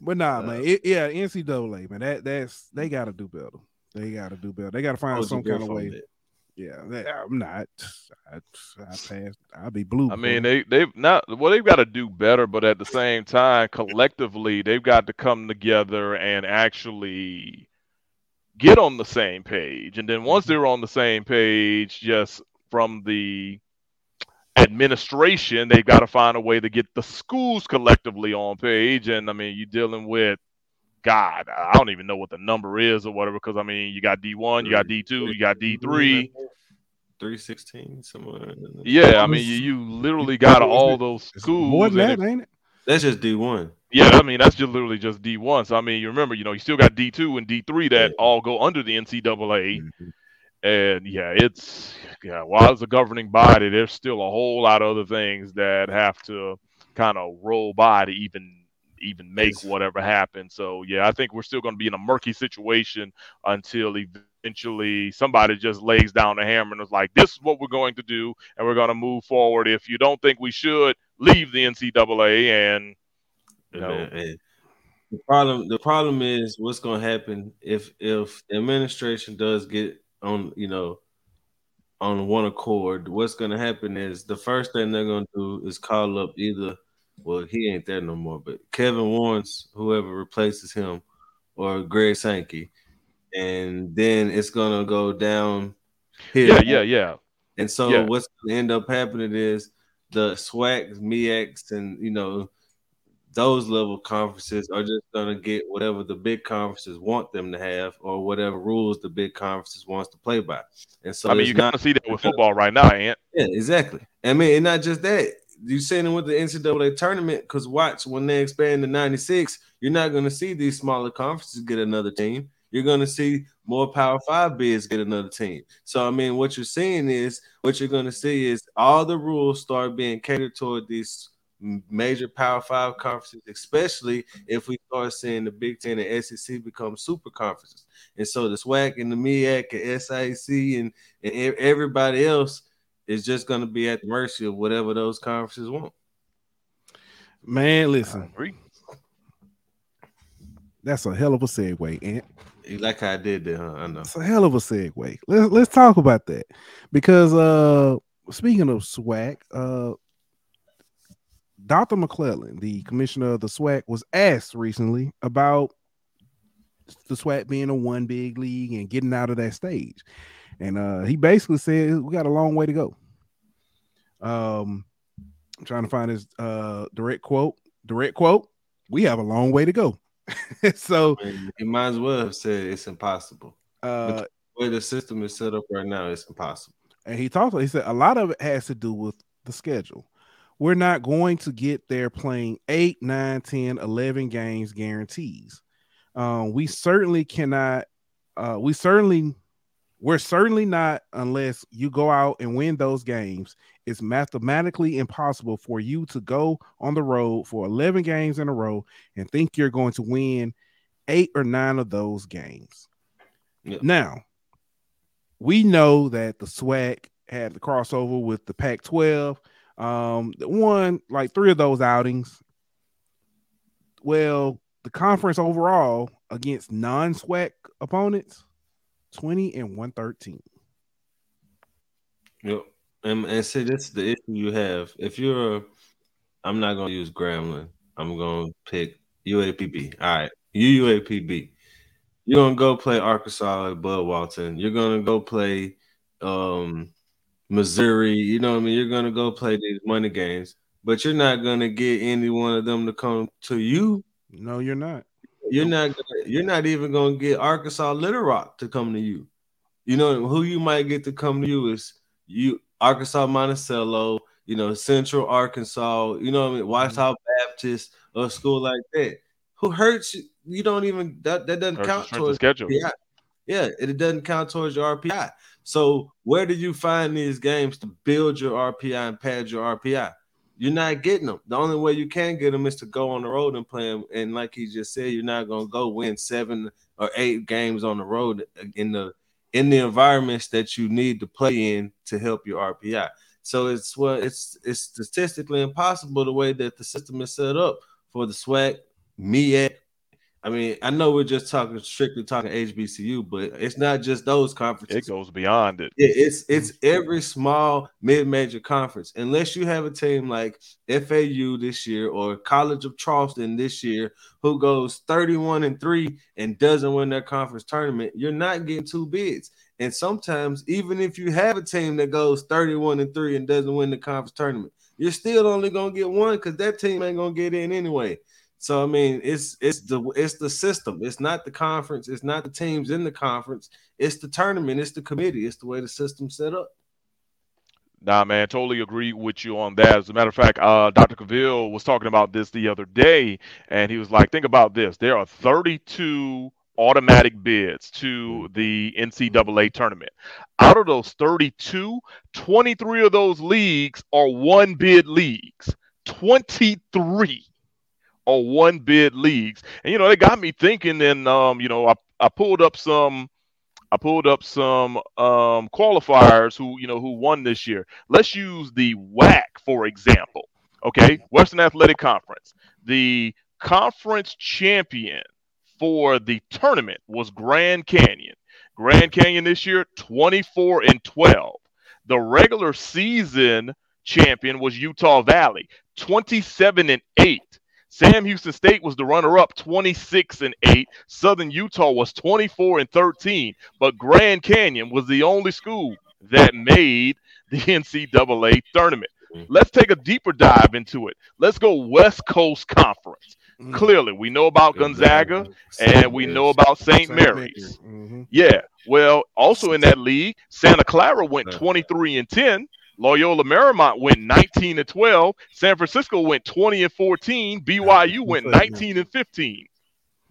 but nah, man. Uh, it, yeah, NCAA, man. That that's they got to do better. They got to do better. They got to find some kind of way. Yeah, that, I'm not. I, I passed. I'll be blue. I mean, they they've not well, they've got to do better, but at the same time, collectively, they've got to come together and actually get on the same page. And then once mm-hmm. they're on the same page, just from the administration, they've got to find a way to get the schools collectively on page. And I mean, you're dealing with God, I don't even know what the number is or whatever, because I mean, you got D1, you got D2, you got D3. 316 somewhere. Yeah, I mean, you, you literally got all those schools. more than that, if- ain't it? That's just D1. yeah, I mean, that's just literally just D1. So, I mean, you remember, you know, you still got D2 and D3 that Yeah. all go under the NCAA. Mhm. And yeah, it's, yeah, while it's a governing body, there's still a whole lot of other things that have to kind of roll by to even even make whatever happen. So yeah, I think we're still going to be in a murky situation until eventually somebody just lays down the hammer and is like, "This is what we're going to do, and we're going to move forward." If you don't think we should, leave the NCAA, and you know, the problem the problem is what's going to happen if if the administration does get on you know on one accord, what's gonna happen is the first thing they're gonna do is call up either well, he ain't there no more, but Kevin Warren's whoever replaces him or Greg Sankey, and then it's gonna go down here. Yeah, yeah, yeah. And so Yeah. what's gonna end up happening is the SWACs, MEACs, and you know those level conferences are just gonna get whatever the big conferences want them to have, or whatever rules the big conferences wants to play by. And so I mean, you kind of see that with football right now, Ant. yeah, exactly. I mean, and not just that. You it with the NCAA tournament because watch when they expand to 96, you're not going to see these smaller conferences get another team. You're going to see more Power Five bids get another team. So, I mean, what you're seeing is what you're going to see is all the rules start being catered toward these major Power Five conferences, especially if we start seeing the Big Ten and SEC become super conferences. And so the SWAC and the MEAC and SIC and, and everybody else is just going to be at the mercy of whatever those conferences want. Man, listen, that's a hell of a segue, Ant. Like how I did there, huh? I know. It's a hell of a segue. Let's let's talk about that because uh speaking of SWAC, uh Dr. McClelland, the commissioner of the SWAC, was asked recently about the SWAC being a one big league and getting out of that stage. And uh he basically said we got a long way to go. Um I'm trying to find his uh direct quote. Direct quote, we have a long way to go. so you might as well have said it's impossible. uh The way the system is set up right now, it's impossible. and he talked he said a lot of it has to do with the schedule we're not going to get there playing 8 9 10 11 games guarantees um, we certainly cannot uh, we certainly we're certainly not unless you go out and win those games it's mathematically impossible for you to go on the road for 11 games in a row and think you're going to win eight or nine of those games Yeah. now we know that the SWAC had the crossover with the Pac 12. Um, one like three of those outings. Well, the conference overall against non SWAC opponents, 20 and 113. Yep. And, and see, this is the issue you have. If you're, I'm not to use Grambling. I'm to pick UAPB. All right. You UAPB. You're to go play Arkansas at Bud Walton. You're to go play um, Missouri. You know what I mean? You're going to go play these money games, but you're not going to get any one of them to come to you. No, you're not. You're not gonna, you're not even going to get Arkansas Little Rock to come to you. You know who you might get to come to you is you Arkansas Monticello, you know, Central Arkansas, you know what I mean, mm-hmm. Whitehall Baptist, or a school like that. Who hurts you? You don't even that, that doesn't Hurts count the towards schedule. RPI. Yeah, it, it doesn't count towards your RPI. So where did you find these games to build your RPI and pad your RPI? You're not getting them. The only way you can get them is to go on the road and play them. And like he just said, you're not gonna go win seven or eight games on the road in the in the environments that you need to play in to help your RPI. So it's well, it's it's statistically impossible the way that the system is set up for the SWAC, MEAC. I mean, I know we're just talking strictly talking HBCU, but it's not just those conferences. It goes beyond it. Yeah, it's it's every small mid-major conference. Unless you have a team like FAU this year or College of Charleston this year who goes 31 and 3 and doesn't win their conference tournament, you're not getting two bids. And sometimes even if you have a team that goes 31 and 3 and doesn't win the conference tournament, you're still only going to get one cuz that team ain't going to get in anyway. So I mean, it's it's the it's the system. It's not the conference. It's not the teams in the conference. It's the tournament. It's the committee. It's the way the system's set up. Nah, man, totally agree with you on that. As a matter of fact, uh, Dr. Cavill was talking about this the other day, and he was like, think about this. There are 32 automatic bids to the NCAA tournament. Out of those 32, 23 of those leagues are one bid leagues. 23 are one bid leagues. And, you know, they got me thinking, and, um, you know, I, I pulled up some. I pulled up some um, qualifiers who you know who won this year. Let's use the WAC for example. Okay, Western Athletic Conference. The conference champion for the tournament was Grand Canyon. Grand Canyon this year, 24 and 12. The regular season champion was Utah Valley, 27 and 8. Sam Houston State was the runner up, 26 and 8. Southern Utah was 24 and 13. But Grand Canyon was the only school that made the NCAA tournament. Let's take a deeper dive into it. Let's go West Coast Conference. Mm. Clearly, we know about Gonzaga and we know about St. Mary's. hmm Yeah. Well, also in that league, Santa Clara went 23 and 10. Loyola Marymount went 19 and 12. San Francisco went 20 and 14. BYU went 19 and 15.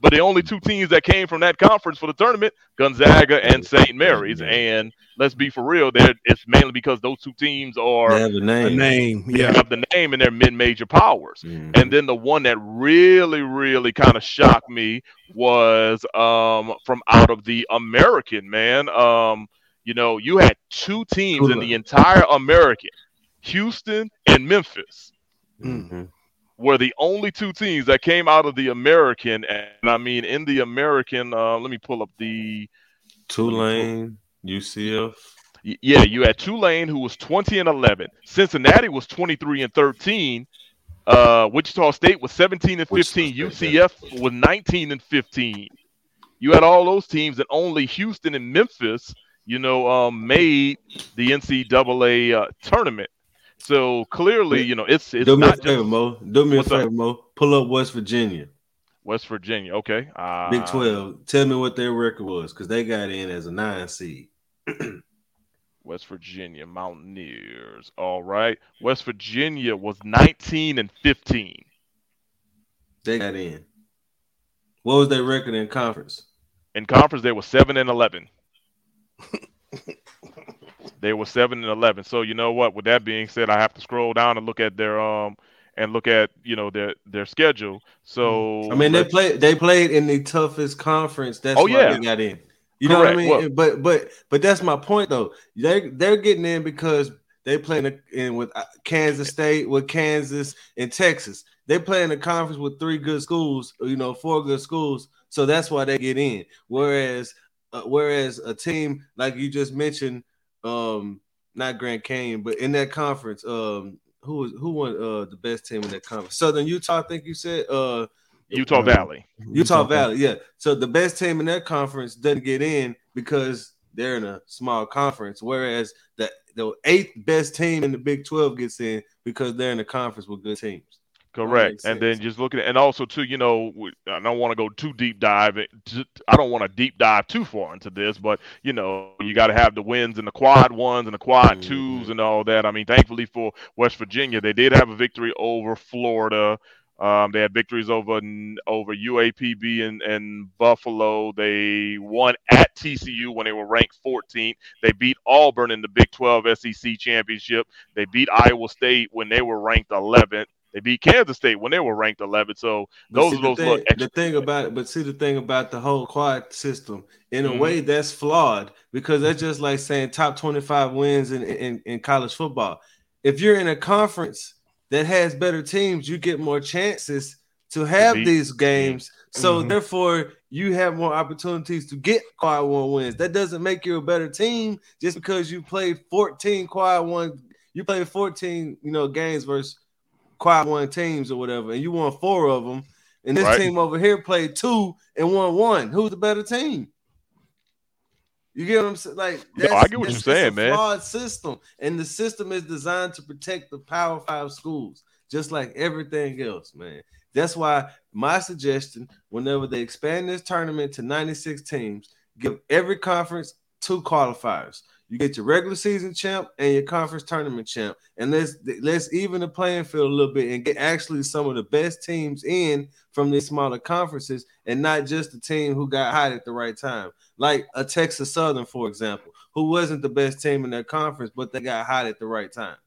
But the only two teams that came from that conference for the tournament, Gonzaga and St. Mary's. And let's be for real, there it's mainly because those two teams They are have a A name. name, they yeah. have the name and they're mid-major powers. Mhm. And then the one that really, really kind of shocked me was um, from out of the American, man. Um, you know, you had two teams in the entire American, Houston and Memphis, Mhm. were the only two teams that came out of the American. And I mean, in the American, uh, let me pull up the. Tulane, UCF. Yeah, you had Tulane, who was 20 and 11. Cincinnati was 23 and 13. Uh, Wichita State was 17 and 15. Wichita State, UCF was 19 and 15. You had all those teams, and only Houston and Memphis, you know, um, made the NCAA uh, tournament. So clearly, you know, it's it's Do me a not favor, just Mo. Do me a What's up? favor, Mo. Pull up West Virginia, West Virginia. Okay, uh, Big Twelve. Tell me what their record was, because they got in as a nine seed. West Virginia Mountaineers. All right, West Virginia was 19 and 15. They got in. What was their record in conference? In conference, they were seven and eleven. They were seven and eleven. So you know what? With that being said, I have to scroll down and look at their um and look at you know their their schedule. So I mean, they played. They played in the toughest conference. That's Oh, why yeah. they got in. You know what I mean? Well- but but but that's my point though. They they're getting in because they playing in with uh, Kansas State, with Kansas and Texas. They play in a conference with three good schools. You know, four good schools. So that's why they get in. Whereas uh, whereas a team like you just mentioned, um, not Grand Canyon, but in that conference, um, who was who won uh the best team in that conference? Southern Utah, I think you said. Uh, Utah Valley. Utah Valley, yeah. So the best team in that conference doesn't get in because they're in a small conference, whereas the the eighth best team in the Big Twelve gets in because they're in a conference with good teams. Correct. And then just looking at, and also too, you know, I don't want to go too deep dive. I don't want to deep dive too far into this, but you know, you got to have the wins and the quad ones and the quad twos and all that. I mean, thankfully for West Virginia, they did have a victory over Florida. Um, they had victories over over UAPB and, and Buffalo. They won at TCU when they were ranked 14th. They beat Auburn in the Big 12 SEC championship. They beat Iowa State when they were ranked 11th. They beat Kansas State when they were ranked 11th. So But those see, are those thing, the thing about it, but see the thing about the whole quad system, in a Mhm. way that's flawed because that's just like saying top 25 wins in, in, in college football. If you're in a conference that has better teams, you get more chances to have beat- these games. So Mhm. therefore, you have more opportunities to get quad one wins. That doesn't make you a better team just because you played 14 quad one, you played 14, you know, games versus quad one teams or whatever, and you won four of them. And this Right. team over here played two and won one. Who's the better team? You get what I'm saying? Like, No, I get what you're saying, a man. Flawed system, and the system is designed to protect the Power Five schools, just like everything else, man. That's why my suggestion, whenever they expand this tournament to 96 teams, give every conference two qualifiers. You get your regular season champ and your conference tournament champ, and let's let's even the playing field a little bit and get actually some of the best teams in from these smaller conferences, and not just the team who got hot at the right time, like a Texas Southern, for example, who wasn't the best team in their conference, but they got hot at the right time.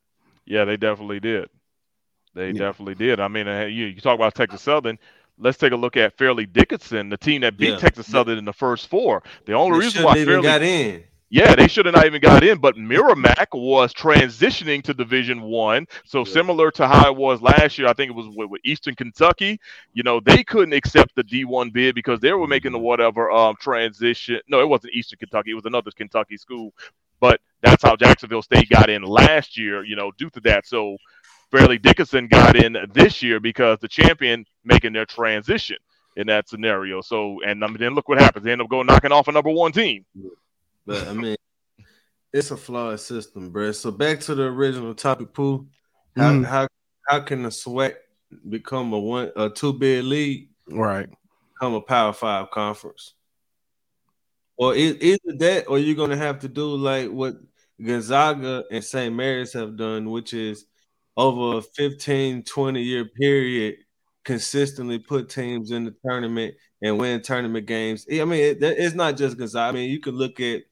Yeah, they definitely did. They Yeah. definitely did. I mean, uh, you, you talk about Texas Southern. Let's take a look at Fairleigh Dickinson, the team that beat Yeah. Texas Southern in the first four. The only They reason why Fairleigh got in. Yeah, they should have not even got in, but Merrimack was transitioning to Division One. So Yeah. similar to how it was last year, I think it was with, with Eastern Kentucky. You know, they couldn't accept the D1 bid because they were making the whatever um transition. No, it wasn't Eastern Kentucky; it was another Kentucky school. But that's how Jacksonville State got in last year. You know, due to that. So Fairleigh Dickinson got in this year because the champion making their transition in that scenario. So, and then look what happens. They end up going knocking off a number one team. But I mean, it's a flawed system, bro. So back to the original topic, Pooh. How Mm. how how can the SWAC become a one a two bid league Right. become a Power Five conference? Or is either that, or you're gonna have to do like what Gonzaga and St. Mary's have done, which is over a 15, 20 year period, consistently put teams in the tournament and win tournament games. I mean, it, it's not just Gonzaga. I mean, you can look at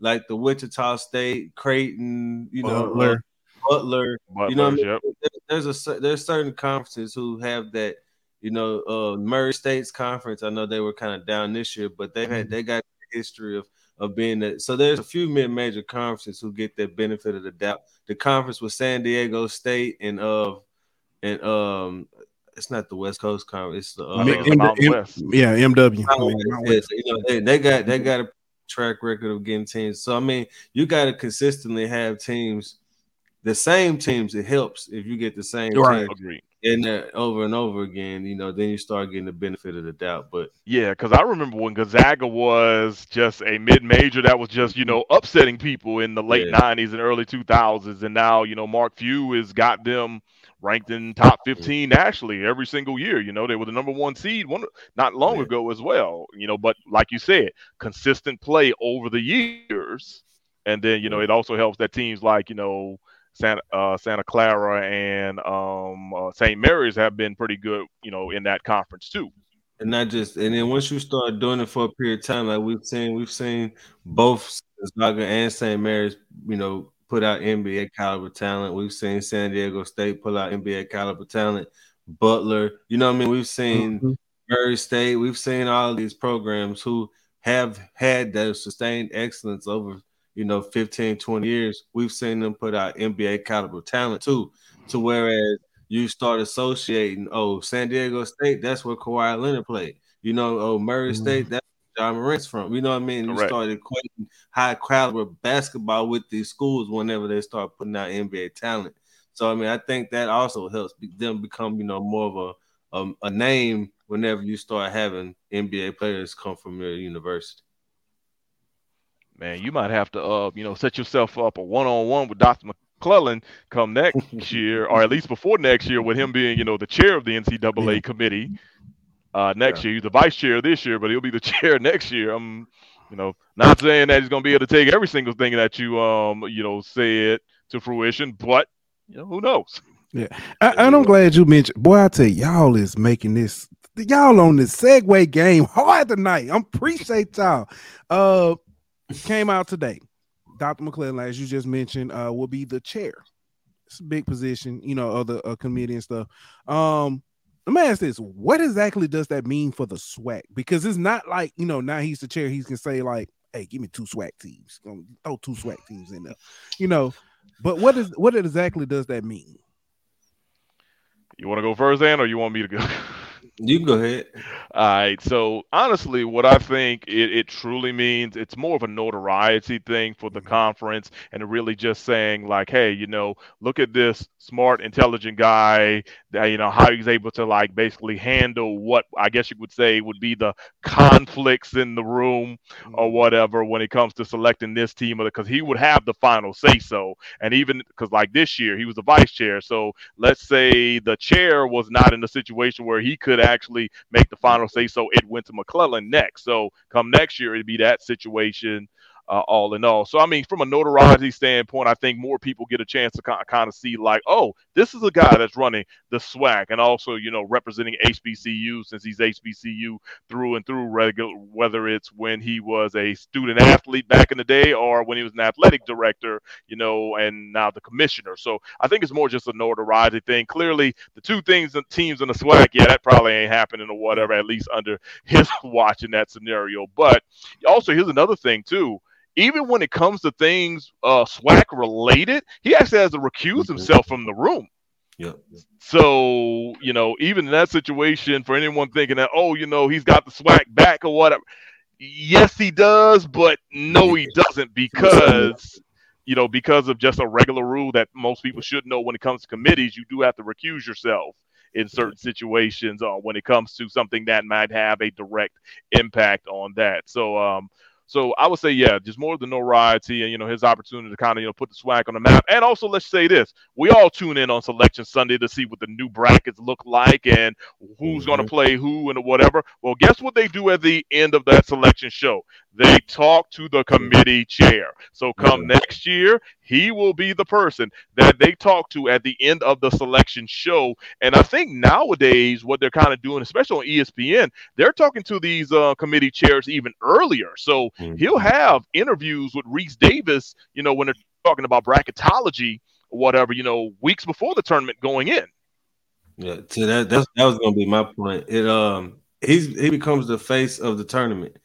like the Wichita State, Creighton, you know, Butler. uh, Butler. But You know what I mean? yep. There's a there's certain conferences who have that. You know, uh, Murray State's conference. I know they were kind of down this year, but they had they got a history of of being that. So there's a few mid major conferences who get that benefit of the doubt. The conference with San Diego State and of and um, it's not the West Coast conference. It's the uh, I think it's M- Mountain M- West. yeah, MW. Mountain Yeah, West, yeah, you know, they, they got they got a track record of getting teams. So I mean, you got to consistently have teams, the same teams. It helps if you get the same Right. Agreed. in there over and over again. You know, then you start getting the benefit of the doubt. But Yeah, because I remember when Gonzaga was just a mid-major that was just you know upsetting people in the late Yeah. '90s and early 2000s, and now you know Mark Few has got them ranked in top 15 nationally every single year. You know they were the number one seed one not long Yeah. ago as well. You know, but like you said, consistent play over the years, and then you know it also helps that teams like you know. Santa uh, Santa Clara and um, uh, St. Mary's have been pretty good, you know, in that conference too. and not just and then once you start doing it for a period of time, like we've seen, we've seen both Gonzaga and St. Mary's, you know, put out NBA caliber talent. We've seen San Diego State pull out NBA caliber talent. Butler, you know what I mean? We've seen Mhm. Murray State, we've seen all of these programs who have had that sustained excellence over, you know, 15, 20 years. We've seen them put out NBA caliber talent too. To whereas you start associating, oh, San Diego State, that's where Kawhi Leonard played. You know, oh, Murray Mhm. State, that's Ja Morant's from. You know what I mean? You started equating high caliber basketball with these schools whenever they start putting out NBA talent. So I mean, I think that also helps them become, you know, more of a um, a name whenever you start having NBA players come from your university. Man, you might have to, uh, you know, set yourself up a one-on-one with Dr. McClelland come next year, or at least before next year, with him being, you know, the chair of the NCAA committee. Uh, next year, he's the vice chair this year, but he'll be the chair next year. I'm, you know, not saying that he's going to be able to take every single thing that you, um, you know, said to fruition, but you know, who knows? I, and I'm glad you mentioned. Boy, I tell you, y'all is making this. Y'all on this segue game hard tonight. I appreciate y'all. Uh, came out today. Dr. McClelland, as you just mentioned, uh, will be the chair. It's a big position, you know, of the uh, committee and stuff. Um, let me ask this: What exactly does that mean for the SWAC? Because it's not like you know now he's the chair. He can say like, "Hey, give me two SWAC teams. Throw two SWAC teams in there," you know. But what is what exactly does that mean? You want to go first, Ann, or you want me to go? You can go ahead. All right. So honestly, what I think it, it truly means, it's more of a notoriety thing for the mm-hmm. conference, and really just saying like, hey, you know, look at this smart, intelligent guy. That you know how he's able to like basically handle what I guess you would say would be the conflicts in the room or mm-hmm. whatever when it comes to selecting this team, because he would have the final say so. And even because like this year, he was the vice chair, so let's say the chair was not in a situation where he could actually make the final say so it went to mcclelland next. So come next year it'd be that situation uh, all in all so i mean from a notoriety standpoint i think more people get a chance to kind of see like oh this is a guy that's running the SWAC and also you know representing hbcu since he's hbcu through and through regular whether it's when he was a student athlete back in the day or when he was an athletic director you know and now the commissioner so I think it's more just a notoriety thing. Clearly, the two things the teams in the SWAC, yeah, that probably ain't happening or whatever, at least under his watch in that scenario. But also, here's another thing too. Even when it comes to things uh, SWAC related, he actually has to recuse Mhm. himself from the room. Yeah. So, you know, even in that situation, for anyone thinking that, oh, you know, he's got the SWAC back or whatever, yes, he does, but no, he doesn't because, you know, because of just a regular rule that most people should know when it comes to committees, you do have to recuse yourself in certain situations uh, when it comes to something that might have a direct impact on that. So, um, so I would say, yeah, just more of the notoriety and you know his opportunity to kind of you know put the SWAC on the map. And also, let's say this: we all tune in on Selection Sunday to see what the new brackets look like and who's going to mm-hmm. play who and whatever. Well, guess what they do at the end of that selection show? They talk to the committee chair. So come next year, he will be the person that they talk to at the end of the selection show. And I think nowadays, what they're kind of doing, especially on ESPN, they're talking to these uh, committee chairs even earlier. So Mhm. he'll have interviews with Rece Davis, you know, when they're talking about bracketology or whatever, you know, weeks before the tournament going in. Yeah, so that that's, that was gonna be my point. It um he's he becomes the face of the tournament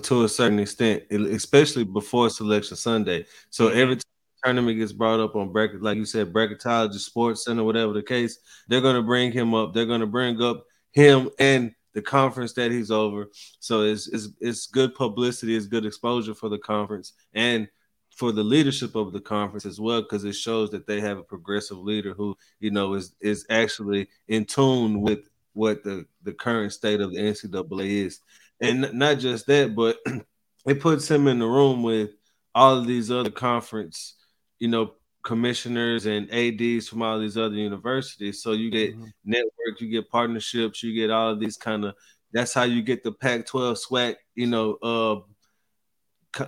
to a certain extent, especially before Selection Sunday. So every time tournament gets brought up on bracket, like you said, bracketology, sports center, whatever the case, they're gonna bring him up. They're gonna bring up him and the conference that he's over. So it's it's it's good publicity, it's good exposure for the conference and for the leadership of the conference as well, because it shows that they have a progressive leader who you know is is actually in tune with what the the current state of the NCAA is, and not just that, but it puts him in the room with all of these other conference, you know, commissioners and ads from all these other universities. So you get Mhm. network, you get partnerships, you get all of these kind of. That's how you get the Pac-12 SWAC, you know, uh,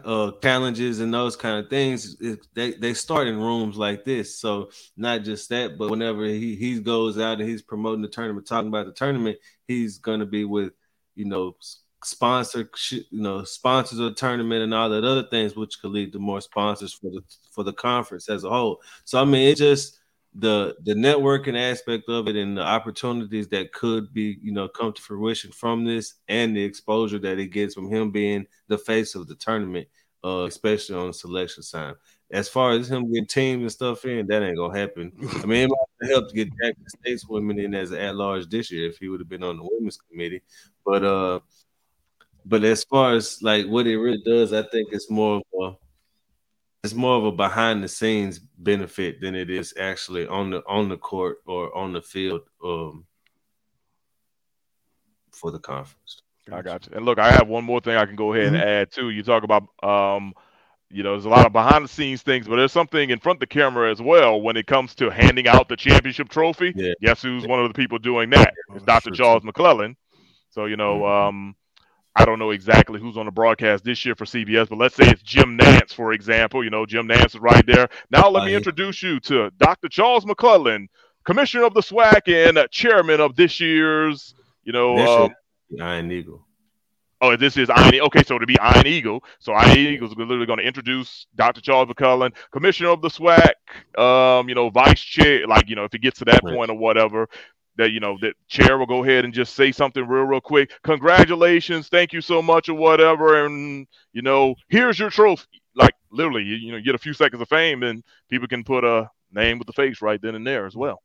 uh, challenges and those kind of things. It, they they start in rooms like this. So not just that, but whenever he he goes out and he's promoting the tournament, talking about the tournament, he's gonna be with you know sponsor you know sponsors of the tournament and all that other things, which could lead to more sponsors for the for the conference as a whole. So I mean, it just the the networking aspect of it and the opportunities that could be you know come to fruition from this and the exposure that it gets from him being the face of the tournament uh especially on the selection side. As far as him getting teams and stuff in that ain't gonna happen. I mean it might help get Jackson state's women in as at-large this year if he would have been on the women's committee. But uh but as far as like what it really does i think it's more of a it's more of a behind the scenes benefit than it is actually on the on the court or on the field um for the conference. I got you. And look, I have one more thing I can go ahead and Mm-hmm. add too. You talk about, um, you know, there's a lot of behind the scenes things, but there's something in front of the camera as well when it comes to handing out the championship trophy. Yeah. Guess who's one of the people doing that? It's Dr. Charles McClelland. So you know, Mhm. um, I don't know exactly who's on the broadcast this year for CBS, but let's say it's Jim Nantz, for example. You know, Jim Nantz is right there. Now let me introduce you to Dr. Charles McClelland, Commissioner of the SWAC and uh, Chairman of this year's, you know, uh, should Iron Eagle. Oh, this is Iron. Okay, so to be Iron Eagle. So Iron Eagle is literally going to introduce Dr. Charles McCullen, Commissioner of the SWAC, um, you know, Vice Chair. Like, you know, if it gets to that Right. point or whatever, that you know, that Chair will go ahead and just say something real, real quick. Congratulations, thank you so much, or whatever, and you know, here's your trophy. Like literally, you, you know, get a few seconds of fame, and people can put a name with the face right then and there as well.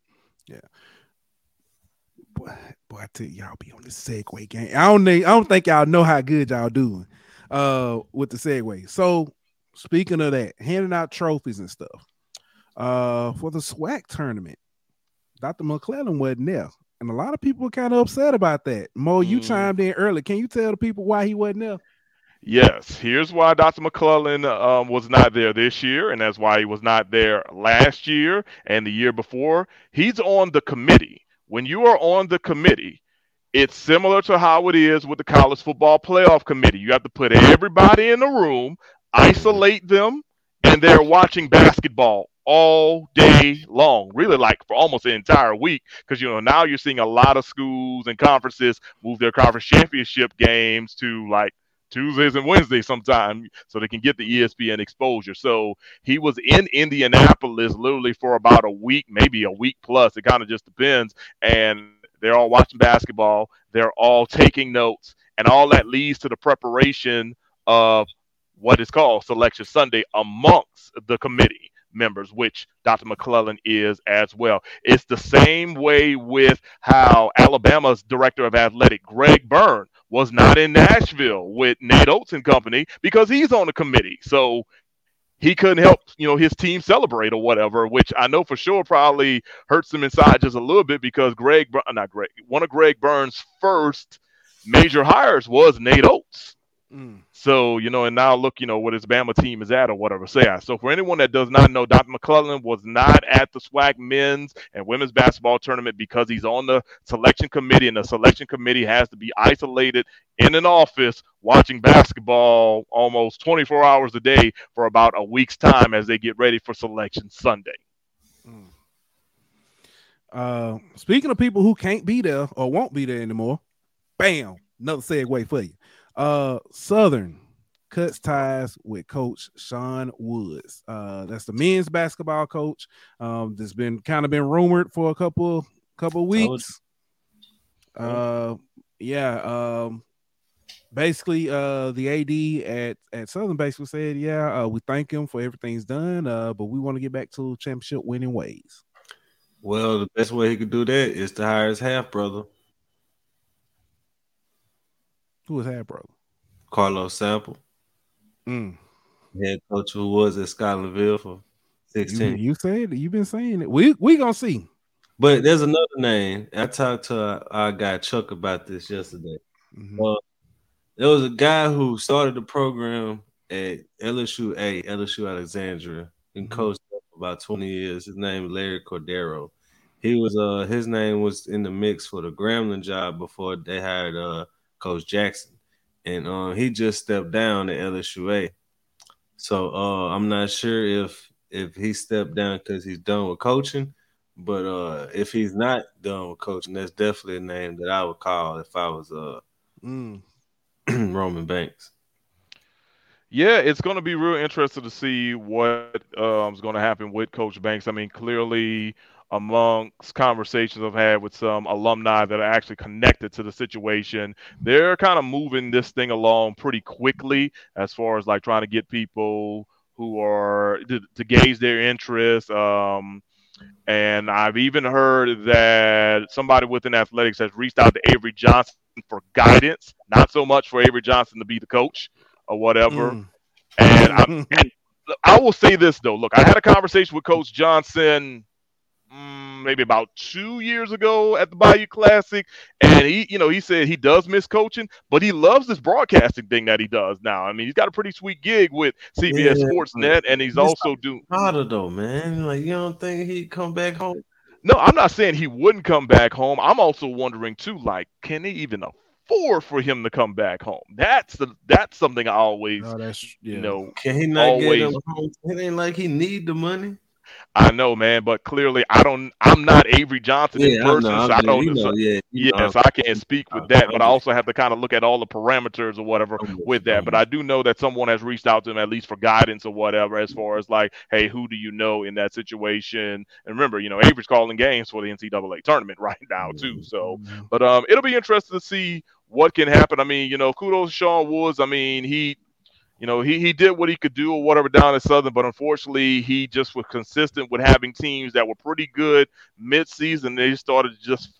Boy, boy, I tell you, y'all be on the segway game. I don't I don't think y'all know how good y'all doing uh with the segway So speaking of that, handing out trophies and stuff. Uh for the SWAC tournament, Dr. McClelland wasn't there. And a lot of people were kind of upset about that. Mo, you Mm. chimed in early. Can you tell the people why he wasn't there? Yes, here's why Dr. McClelland um, was not there this year, and that's why he was not there last year and the year before. He's on the committee. When you are on the committee, it's similar to how it is with the college football playoff committee. You have to put everybody in the room, isolate them, and they're watching basketball all day long, really like for almost the entire week. Because you know now you're seeing a lot of schools and conferences move their conference championship games to like Tuesdays and Wednesdays sometime so they can get the ESPN exposure. So he was in Indianapolis literally for about a week, maybe a week plus. It kind of just depends. And they're all watching basketball. They're all taking notes, and all that leads to the preparation of what is called Selection Sunday amongst the committee members, which Dr. McClelland is as well. It's the same way with how Alabama's director of athletic, Greg Byrne, was not in Nashville with Nate Oats and company because he's on the committee. So he couldn't help, you know, his team celebrate or whatever, which I know for sure probably hurts him inside just a little bit because Greg, not Greg, one of Greg Byrne's first major hires was Nate Oats. Mm. So, you know, and now look, you know, what his Bama team is at or whatever. Say so, So for anyone that does not know, Dr. McClelland was not at the SWAC men's and women's basketball tournament because he's on the selection committee, and the selection committee has to be isolated in an office watching basketball almost 24 hours a day for about a week's time as they get ready for selection Sunday. Mm. Uh, speaking of people who can't be there or won't be there anymore, bam, another segue for you. Uh, Southern cuts ties with Coach Sean Woods. Uh, that's the men's basketball coach. Um, that's been kind of been rumored for a couple couple weeks. Uh, yeah. Um, basically, uh, the AD at at Southern basically said, "Yeah, uh, we thank him for everything he's done, uh, but we want to get back to championship winning ways." Well, the best way he could do that is to hire his half brother. Who was that, brother? Carlos Sample. Mm. Head coach who was at Scotlandville for 16. You, you said you've been saying it. We we gonna see. But there's another name. I talked to our, our guy Chuck about this yesterday. Mm-hmm. Uh, there was a guy who started the program at LSU A, LSU Alexandria, and mm-hmm. coached about 20 years. His name is Larry Cordaro. He was uh his name was in the mix for the Grambling job before they hired uh Coach Jackson, and um, he just stepped down at LSUA. So uh, I'm not sure if if he stepped down because he's done with coaching, but uh, if he's not done with coaching, that's definitely a name that I would call if I was uh, mm. Roman Banks. Yeah, it's going to be real interesting to see what um, is going to happen with Coach Banks. I mean, clearly amongst conversations I've had with some alumni that are actually connected to the situation, they're kind of moving this thing along pretty quickly as far as like trying to get people who are to, to gauge their interest. Um, and I've even heard that somebody within athletics has reached out to Avery Johnson for guidance, not so much for Avery Johnson to be the coach or whatever. Mm. And, and I will say this though, look, I had a conversation with Coach Johnson mm, maybe about two years ago at the Bayou Classic, and he, you know, he said he does miss coaching, but he loves this broadcasting thing that he does now. I mean, he's got a pretty sweet gig with CBS yeah, Sports Net, and he's also doing harder though, man. Like you don't think he'd come back home? No, I'm not saying he wouldn't come back home. I'm also wondering too, like, can he even afford for him to come back home? That's the that's something I always, oh, yeah. you know, can he not always, get him home? It ain't like he need the money. I know, man, but clearly I don't. I'm not Avery Johnson yeah, in person, I so I don't. Know, yeah, yeah, so I can't speak with that. But I also have to kind of look at all the parameters or whatever with that. But I do know that someone has reached out to him at least for guidance or whatever, as far as like, hey, who do you know in that situation? And remember, you know, Avery's calling games for the NCAA tournament right now too. So, but um, it'll be interesting to see what can happen. I mean, you know, kudos to Sean Woods. I mean, he you know, he, he did what he could do or whatever down at Southern, but unfortunately, he just was consistent with having teams that were pretty good mid-season. They started to just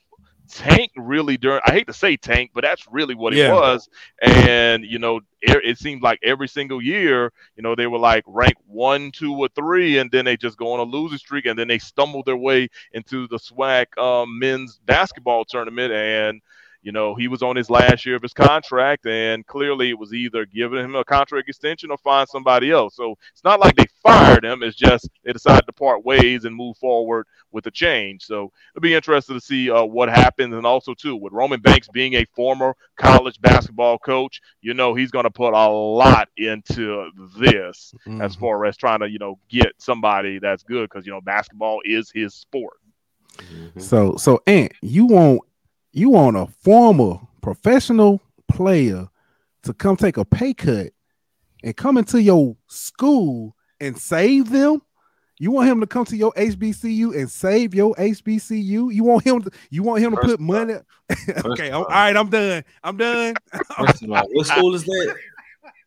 tank really during. I hate to say tank, but that's really what it was. And you know, it, it seemed like every single year, you know, they were like ranked one, two, or three, and then they just go on a losing streak, and then they stumbled their way into the SWAC um, men's basketball tournament and you know, he was on his last year of his contract, and clearly it was either giving him a contract extension or find somebody else. So it's not like they fired him; it's just they decided to part ways and move forward with a change. So it'll be interesting to see uh, what happens, and also too with Roman Banks being a former college basketball coach, you know, he's going to put a lot into this mm-hmm. as far as trying to you know get somebody that's good because you know basketball is his sport. Mm-hmm. So, so Ant, you want you want a former professional player to come take a pay cut and come into your school and save them? You want him to come to your HBCU and save your HBCU? You want him to you want him to put money? okay, oh, all right, I'm done. I'm done. First of all, what school is that?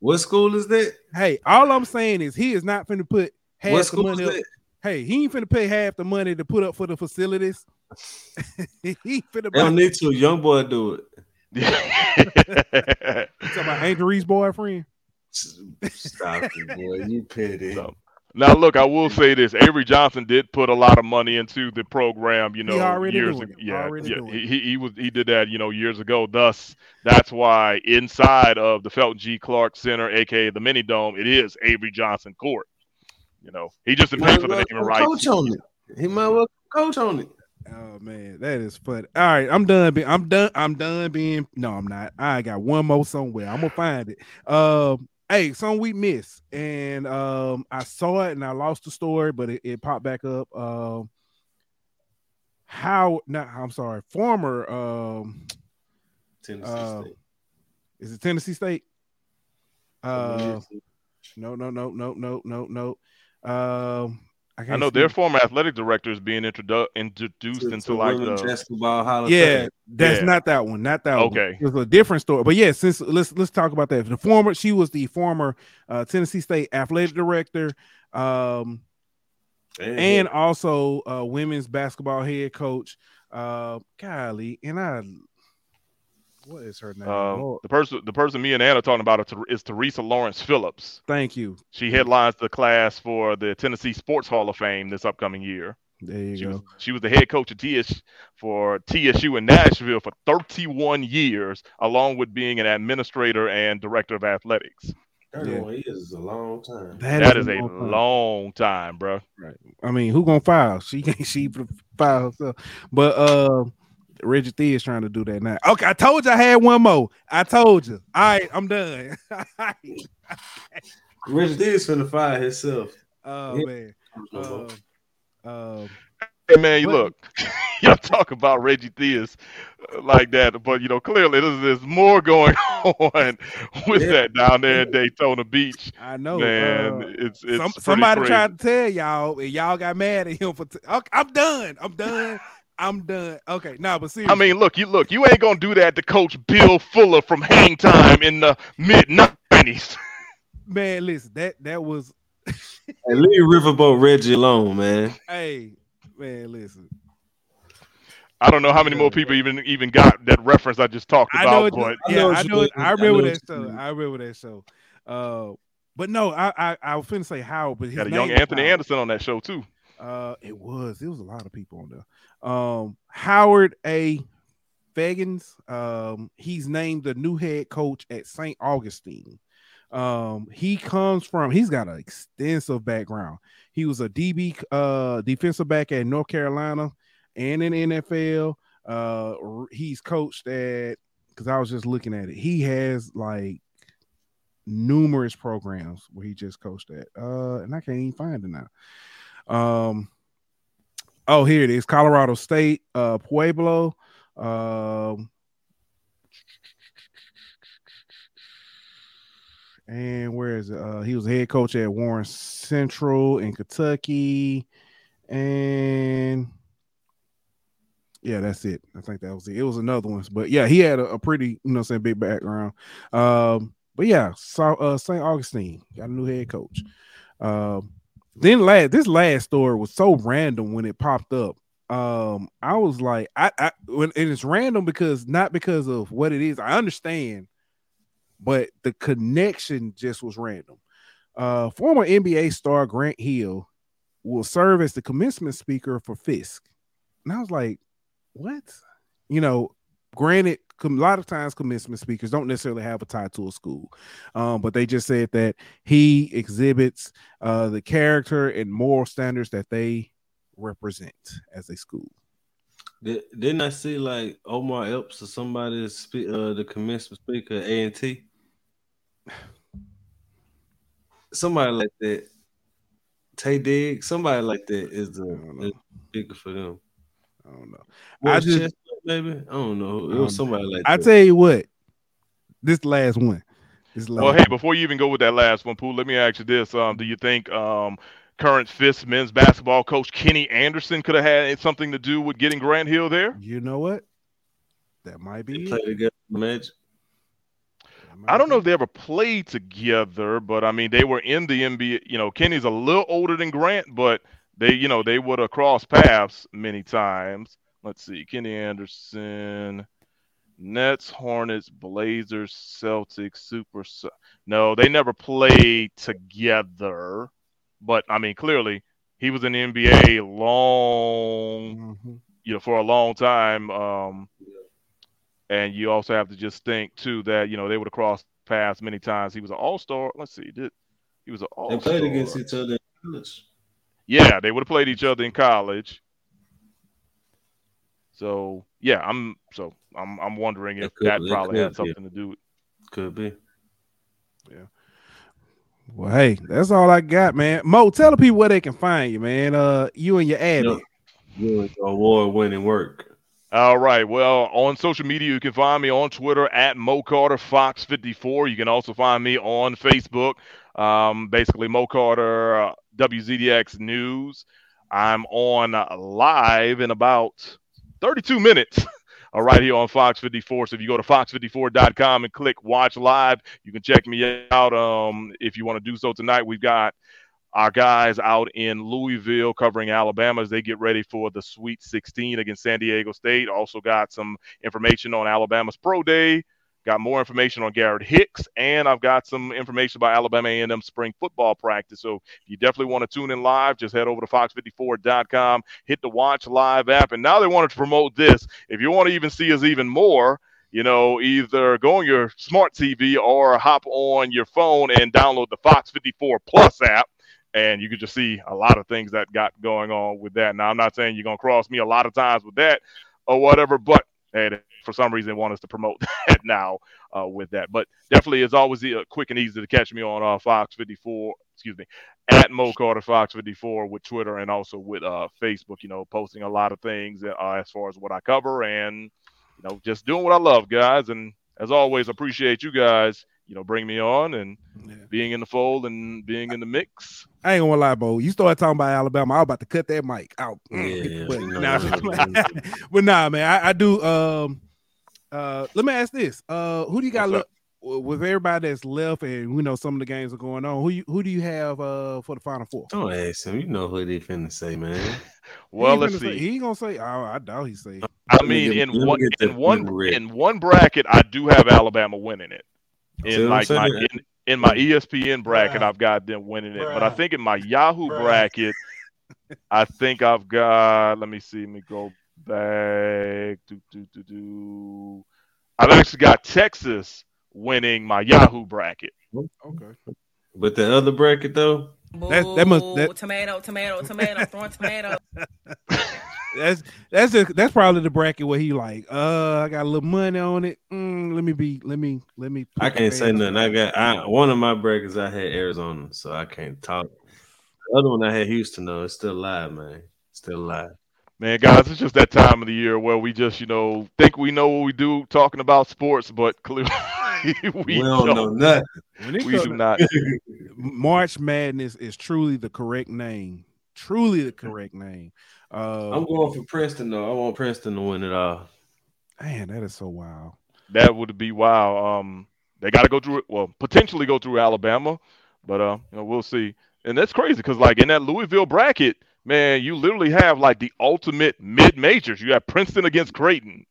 What school is that? Hey, all I'm saying is he is not finna put half what the money? Hey, he ain't finna pay half the money to put up for the facilities. he finna They buy don't need to. Young boy do it. you talking about Angel Reese's boyfriend. Stop it, boy. You petty. So, now, look, I will say this: Avery Johnson did put a lot of money into the program. You know, years ago. Yeah, yeah. He, he he was he did that. You know, years ago. Thus, that's why inside of the Felton G. Clark Center, aka the Mini Dome, it is Avery Johnson Court. You know, he just didn't pay for the name and rights. Coach on it. He might well coach on it. Oh man, that is fun. All right, I'm done. Be- I'm done. I'm done being. No, I'm not. I got one more somewhere. I'm gonna find it. Um, hey, song we missed, and um, I saw it and I lost the story, but it, it popped back up. Um, how? Not. I'm sorry. Former. Um, Tennessee Uh, State. is it Tennessee State? Uh, no, no, no, no, no, no, no. Um, I, I know see. their former athletic director is being introdu- introduced To- into to like the basketball Hall Yeah, that's Yeah. not that one. Not that Okay. one. Okay, it's a different story. But yeah, since let's let's talk about that. The former, she was the former uh, Tennessee State athletic director, um, and also uh, women's basketball head coach. Uh, golly, and I, what is her name? Lord, the person the person me and Anna talking about is- is Teresa Lawrence Phillips. thank you. She headlines the class for the Tennessee Sports Hall of Fame this upcoming year. There you She go. was, she was the head coach of TS for TSU in Nashville for 31 years, along with being an administrator and director of athletics. 31 years is a long time. that is a long time. long time, bro. Right. I mean, who gonna file? She can't. She file herself. But uh, Reggie Theus is trying to do that now. Okay, I told you I had one more. I told you. All right, I'm done. Reggie D is finna fire himself. oh Yeah. man. Um, um, Hey man, you look, y'all talk about Reggie Theus uh, like that, but you know clearly there's, there's more going on with Yeah. that down there in Daytona Beach, I know. man. uh, it's it's some, somebody crazy. tried to tell y'all, and y'all got mad at him for. T- okay, I'm done. I'm done. I'm done. Okay, no, but see, I mean, look, you look, you ain't gonna do that to Coach Bill Fuller from Hang Time in the mid '90s. man, listen. That that was. Hey, leave Riverboat Reggie alone, man. Hey, man, listen. I don't know how many more people even even got that reference I just talked I know about, it. but I yeah, know I you know. It, mean. I I remember know that what show. mean. I remember that show. Uh, but no, I I, I was finna say Howard, but his got a name young Anthony Howard. Anderson on that show too. Uh, it was. It was a lot of people on there. Um, Howard A. Feggins. Um, he's named the new head coach at St. Augustine. Um, he comes from. He's got an extensive background. He was a DB, uh, defensive back at North Carolina and in NFL. Uh, he's coached at. Because I was just looking at it. He has like numerous programs where he just coached at. Uh, and I can't even find it now. Um, oh, here it is: Colorado State, uh, Pueblo. Um, and where is it? Uh, he was head coach at Warren Central in Kentucky, and yeah, that's it. I think that was it. It was another one, but yeah, he had a, a pretty, you know, I'm saying big background. Um, but yeah, so uh, St. Augustine got a new head coach. Um, then last this last story was so random when it popped up. Um, I was like, I, I when and it's random because not because of what it is. I understand, but the connection just was random. Uh, former NBA star Grant Hill will serve as the commencement speaker for Fisk, and I was like, what? You know, granted, a lot of times commencement speakers don't necessarily have a tie to a school, um, but they just said that he exhibits uh, the character and moral standards that they represent as a school. Did, didn't I see like Omar Epps or somebody speak uh the commencement speaker at A and T? Somebody like that. Taye Diggs, somebody like that is the, don't speaker for them. I don't know. I I just maybe I don't know. It I was don't somebody like I that. tell you what, this last one. This last Well, hey, before you even go with that last one, Pooh, let me ask you this: um, Do you think um, current Fisk men's basketball coach Kenny Anderson could have had something to do with getting Grant Hill there? you know what? That might be play it. together. Magic. I don't know if they ever played together, but I mean they were in the NBA. You know, Kenny's a little older than Grant, but they, you know, they would have crossed paths many times. Let's see, Kenny Anderson, Nets, Hornets, Blazers, Celtics, Super. No, they never played together, but I mean clearly he was in the NBA long, mm-hmm. you know, for a long time. Um, and you also have to just think too that you know they would have crossed paths many times. He was an All Star. Let's see, did he was an All Star? They played against each other in college. Yeah, they would have played each other in college. So yeah, I'm so I'm I'm wondering if could, that probably had something yeah. to do with. Could be. Yeah. Well, hey, that's all I got, man. Mo, tell the people where they can find you, man. Uh, you and your ad. You award-winning work. All right. Well, on social media, you can find me on Twitter at Mo Carter Fox 54. You can also find me on Facebook, um, basically Mo Carter uh, WZDX News. I'm on uh, live in about 32 minutes. uh, right here on Fox 54. So if you go to fox54.com and click watch live, you can check me out. Um, if you want to do so tonight, we've got our guys out in Louisville covering Alabama as they get ready for the Sweet 16 against San Diego State. Also got some information on Alabama's Pro Day Got more information on Garrett Hicks, and I've got some information about Alabama A&M spring football practice. So if you definitely want to tune in live, just head over to fox54.com, hit the Watch Live app, and now they wanted to promote this. If you want to even see us even more, you know, either go on your smart TV or hop on your phone and download the Fox 54 Plus app and you can just see a lot of things that got going on with that. Now, I'm not saying you're gonna cross me a lot of times with that or whatever, but and for some reason want us to promote that now uh, with that. But definitely, it's always uh, quick and easy to catch me on uh, Fox 54. Excuse me, at Mo Carter Fox 54 with Twitter and also with uh, Facebook. You know, posting a lot of things uh, as far as what I cover and you know just doing what I love, guys. And as always, appreciate you guys you know, bring me on and yeah. being in the fold and being in the mix. I ain't gonna lie, Bo. You started talking about Alabama. I was about to cut that mic out. Yeah, but, nah, but nah, man, I, I, do. Um, uh, let me ask this: uh, Who do you got look with everybody that's left, and we know some of the games are going on? Who you who do you have uh for the final four? Don't ask him. You know who they finna say, man. well, let's see. Say, he gonna say. Oh, I doubt he say. I mean, in one in one in one bracket, I do have Alabama winning it in like my in, in, my ESPN bracket, I've got them winning it. But I think in my Yahoo bracket, I think I've got. Let me see. Let me go back. Do, do, do, do. I've actually got Texas winning my Yahoo bracket. Okay. But the other bracket though, that, that must that... tomato, tomato, tomato, throwing tomato. that's that's just, that's probably the bracket where he like, uh, I got a little money on it. Mm, let me be, let me, let me. I can't say nothing. I got I, one of my brackets. I had Arizona, so I can't talk. The other one I had Houston though. It's still live, man. Still live. Man, guys, it's just that time of the year where we just, you know, think we know what we do talking about sports, but clearly we, we, don't, know nothing. We do not. March Madness is truly the correct name. Truly the correct name. Uh, I'm going for Princeton though. I want Princeton to win it all. Man, that is so wild. That would be wild. Um, they got to go through it. Well, potentially go through Alabama, but uh, you know, we'll see. And that's crazy because like in that Louisville bracket, man, you literally have like the ultimate mid majors. You have Princeton against Creighton.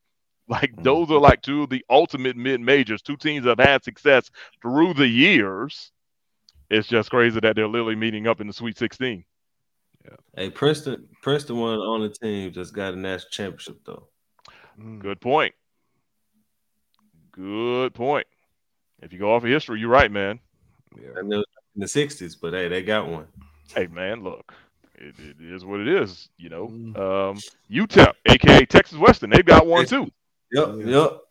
Like mm-hmm. those are like two of the ultimate mid majors. Two teams that have had success through the years. It's just crazy that they're literally meeting up in the Sweet 16. Yeah. Hey, Princeton, Princeton one on the team just got a national championship though. Mm. Good point. Good point. If you go off of history, you're right, man. Yeah. I know in the '60s, but hey, they got one. Hey, man, look, it, it is what it is. You know, mm. um, UTEP, aka Texas Western, they've got one too. Yep, yep.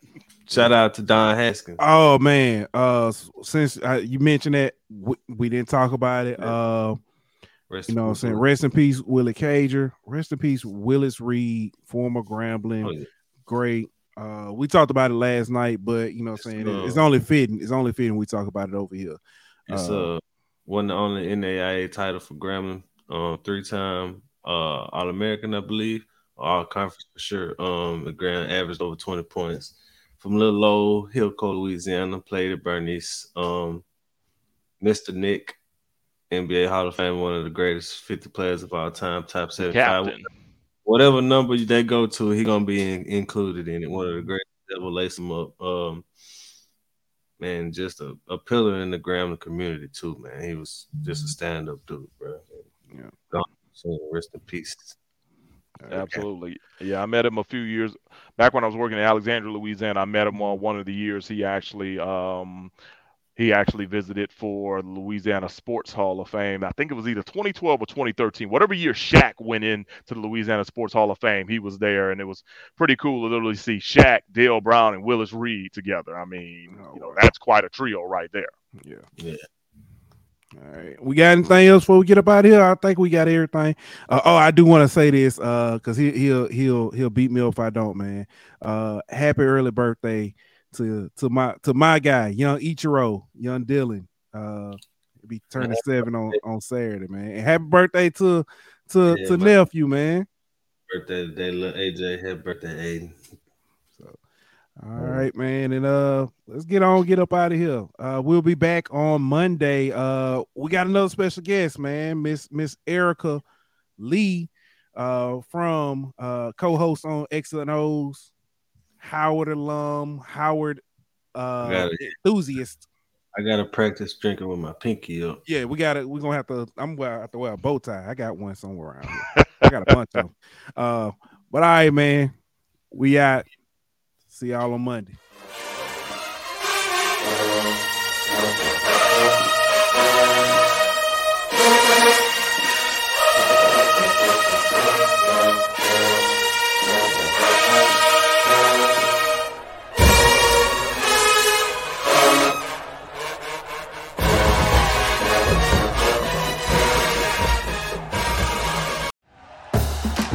Shout out to Don Haskins. Oh man, uh, since uh, you mentioned that, we, we, didn't talk about it. Uh, Rest you know what I'm saying? Rest in peace, Willie Cager. Rest in peace, Willis Reed, former Grambling. Oh, yeah. Great. Uh, we talked about it last night, but you know what I'm saying? Uh, it's only fitting. It's only fitting we talk about it over here. It's uh, uh won the only NAIA title for Grambling, uh, three time uh All American, I believe, all conference for sure. Um, the grand averaged over 20 points, from Little Old Hico, Louisiana, played at Bernice. Um, Mr. Nick, NBA Hall of Fame, one of the greatest 50 players of all time, top 75. Captain. Whatever number they go to, he gonna be in, included in it. One of the greatest that will lace him up. Um, man, just a, a pillar in the Grambling community too, man. He was just a stand-up dude, bro. Yeah. Gone. So rest in peace. Absolutely. Yeah, I met him a few years back when I was working in Alexandria, Louisiana. I met him on one of the years he actually um he actually visited for Louisiana Sports Hall of Fame. I think it was either 2012 or 2013. Whatever year Shaq went in to the Louisiana Sports Hall of Fame, he was there, and it was pretty cool to literally see Shaq, Dale Brown, and Willis Reed together. I mean, Oh, you know, that's quite a trio right there. Yeah. Yeah. All right. We got anything else before we get up out of here? I think we got everything. Uh, oh, I do want to say this uh because he he'll he'll he'll beat me if I don't, man. Uh happy early birthday to to my to my guy, young Ichiro, young Dylan. Uh be turning seven on, on Saturday, man. And happy birthday to to Yeah, to man. nephew, man. Birthday today, little AJ. Happy birthday, Aiden. So all right, man. And uh let's get on, get up out of here. Uh we'll be back on Monday. Uh we got another special guest, man. Miss Miss Erica Lee uh from uh co-host on Excellent O's, Howard alum, Howard uh Got it. enthusiast. I gotta practice drinking with my pinky up. Yeah, we got it. We're gonna have to. I'm gonna have to wear a bow tie. I got one somewhere around here. I got a bunch of them. Uh, but all right, man. We out. See y'all on Monday.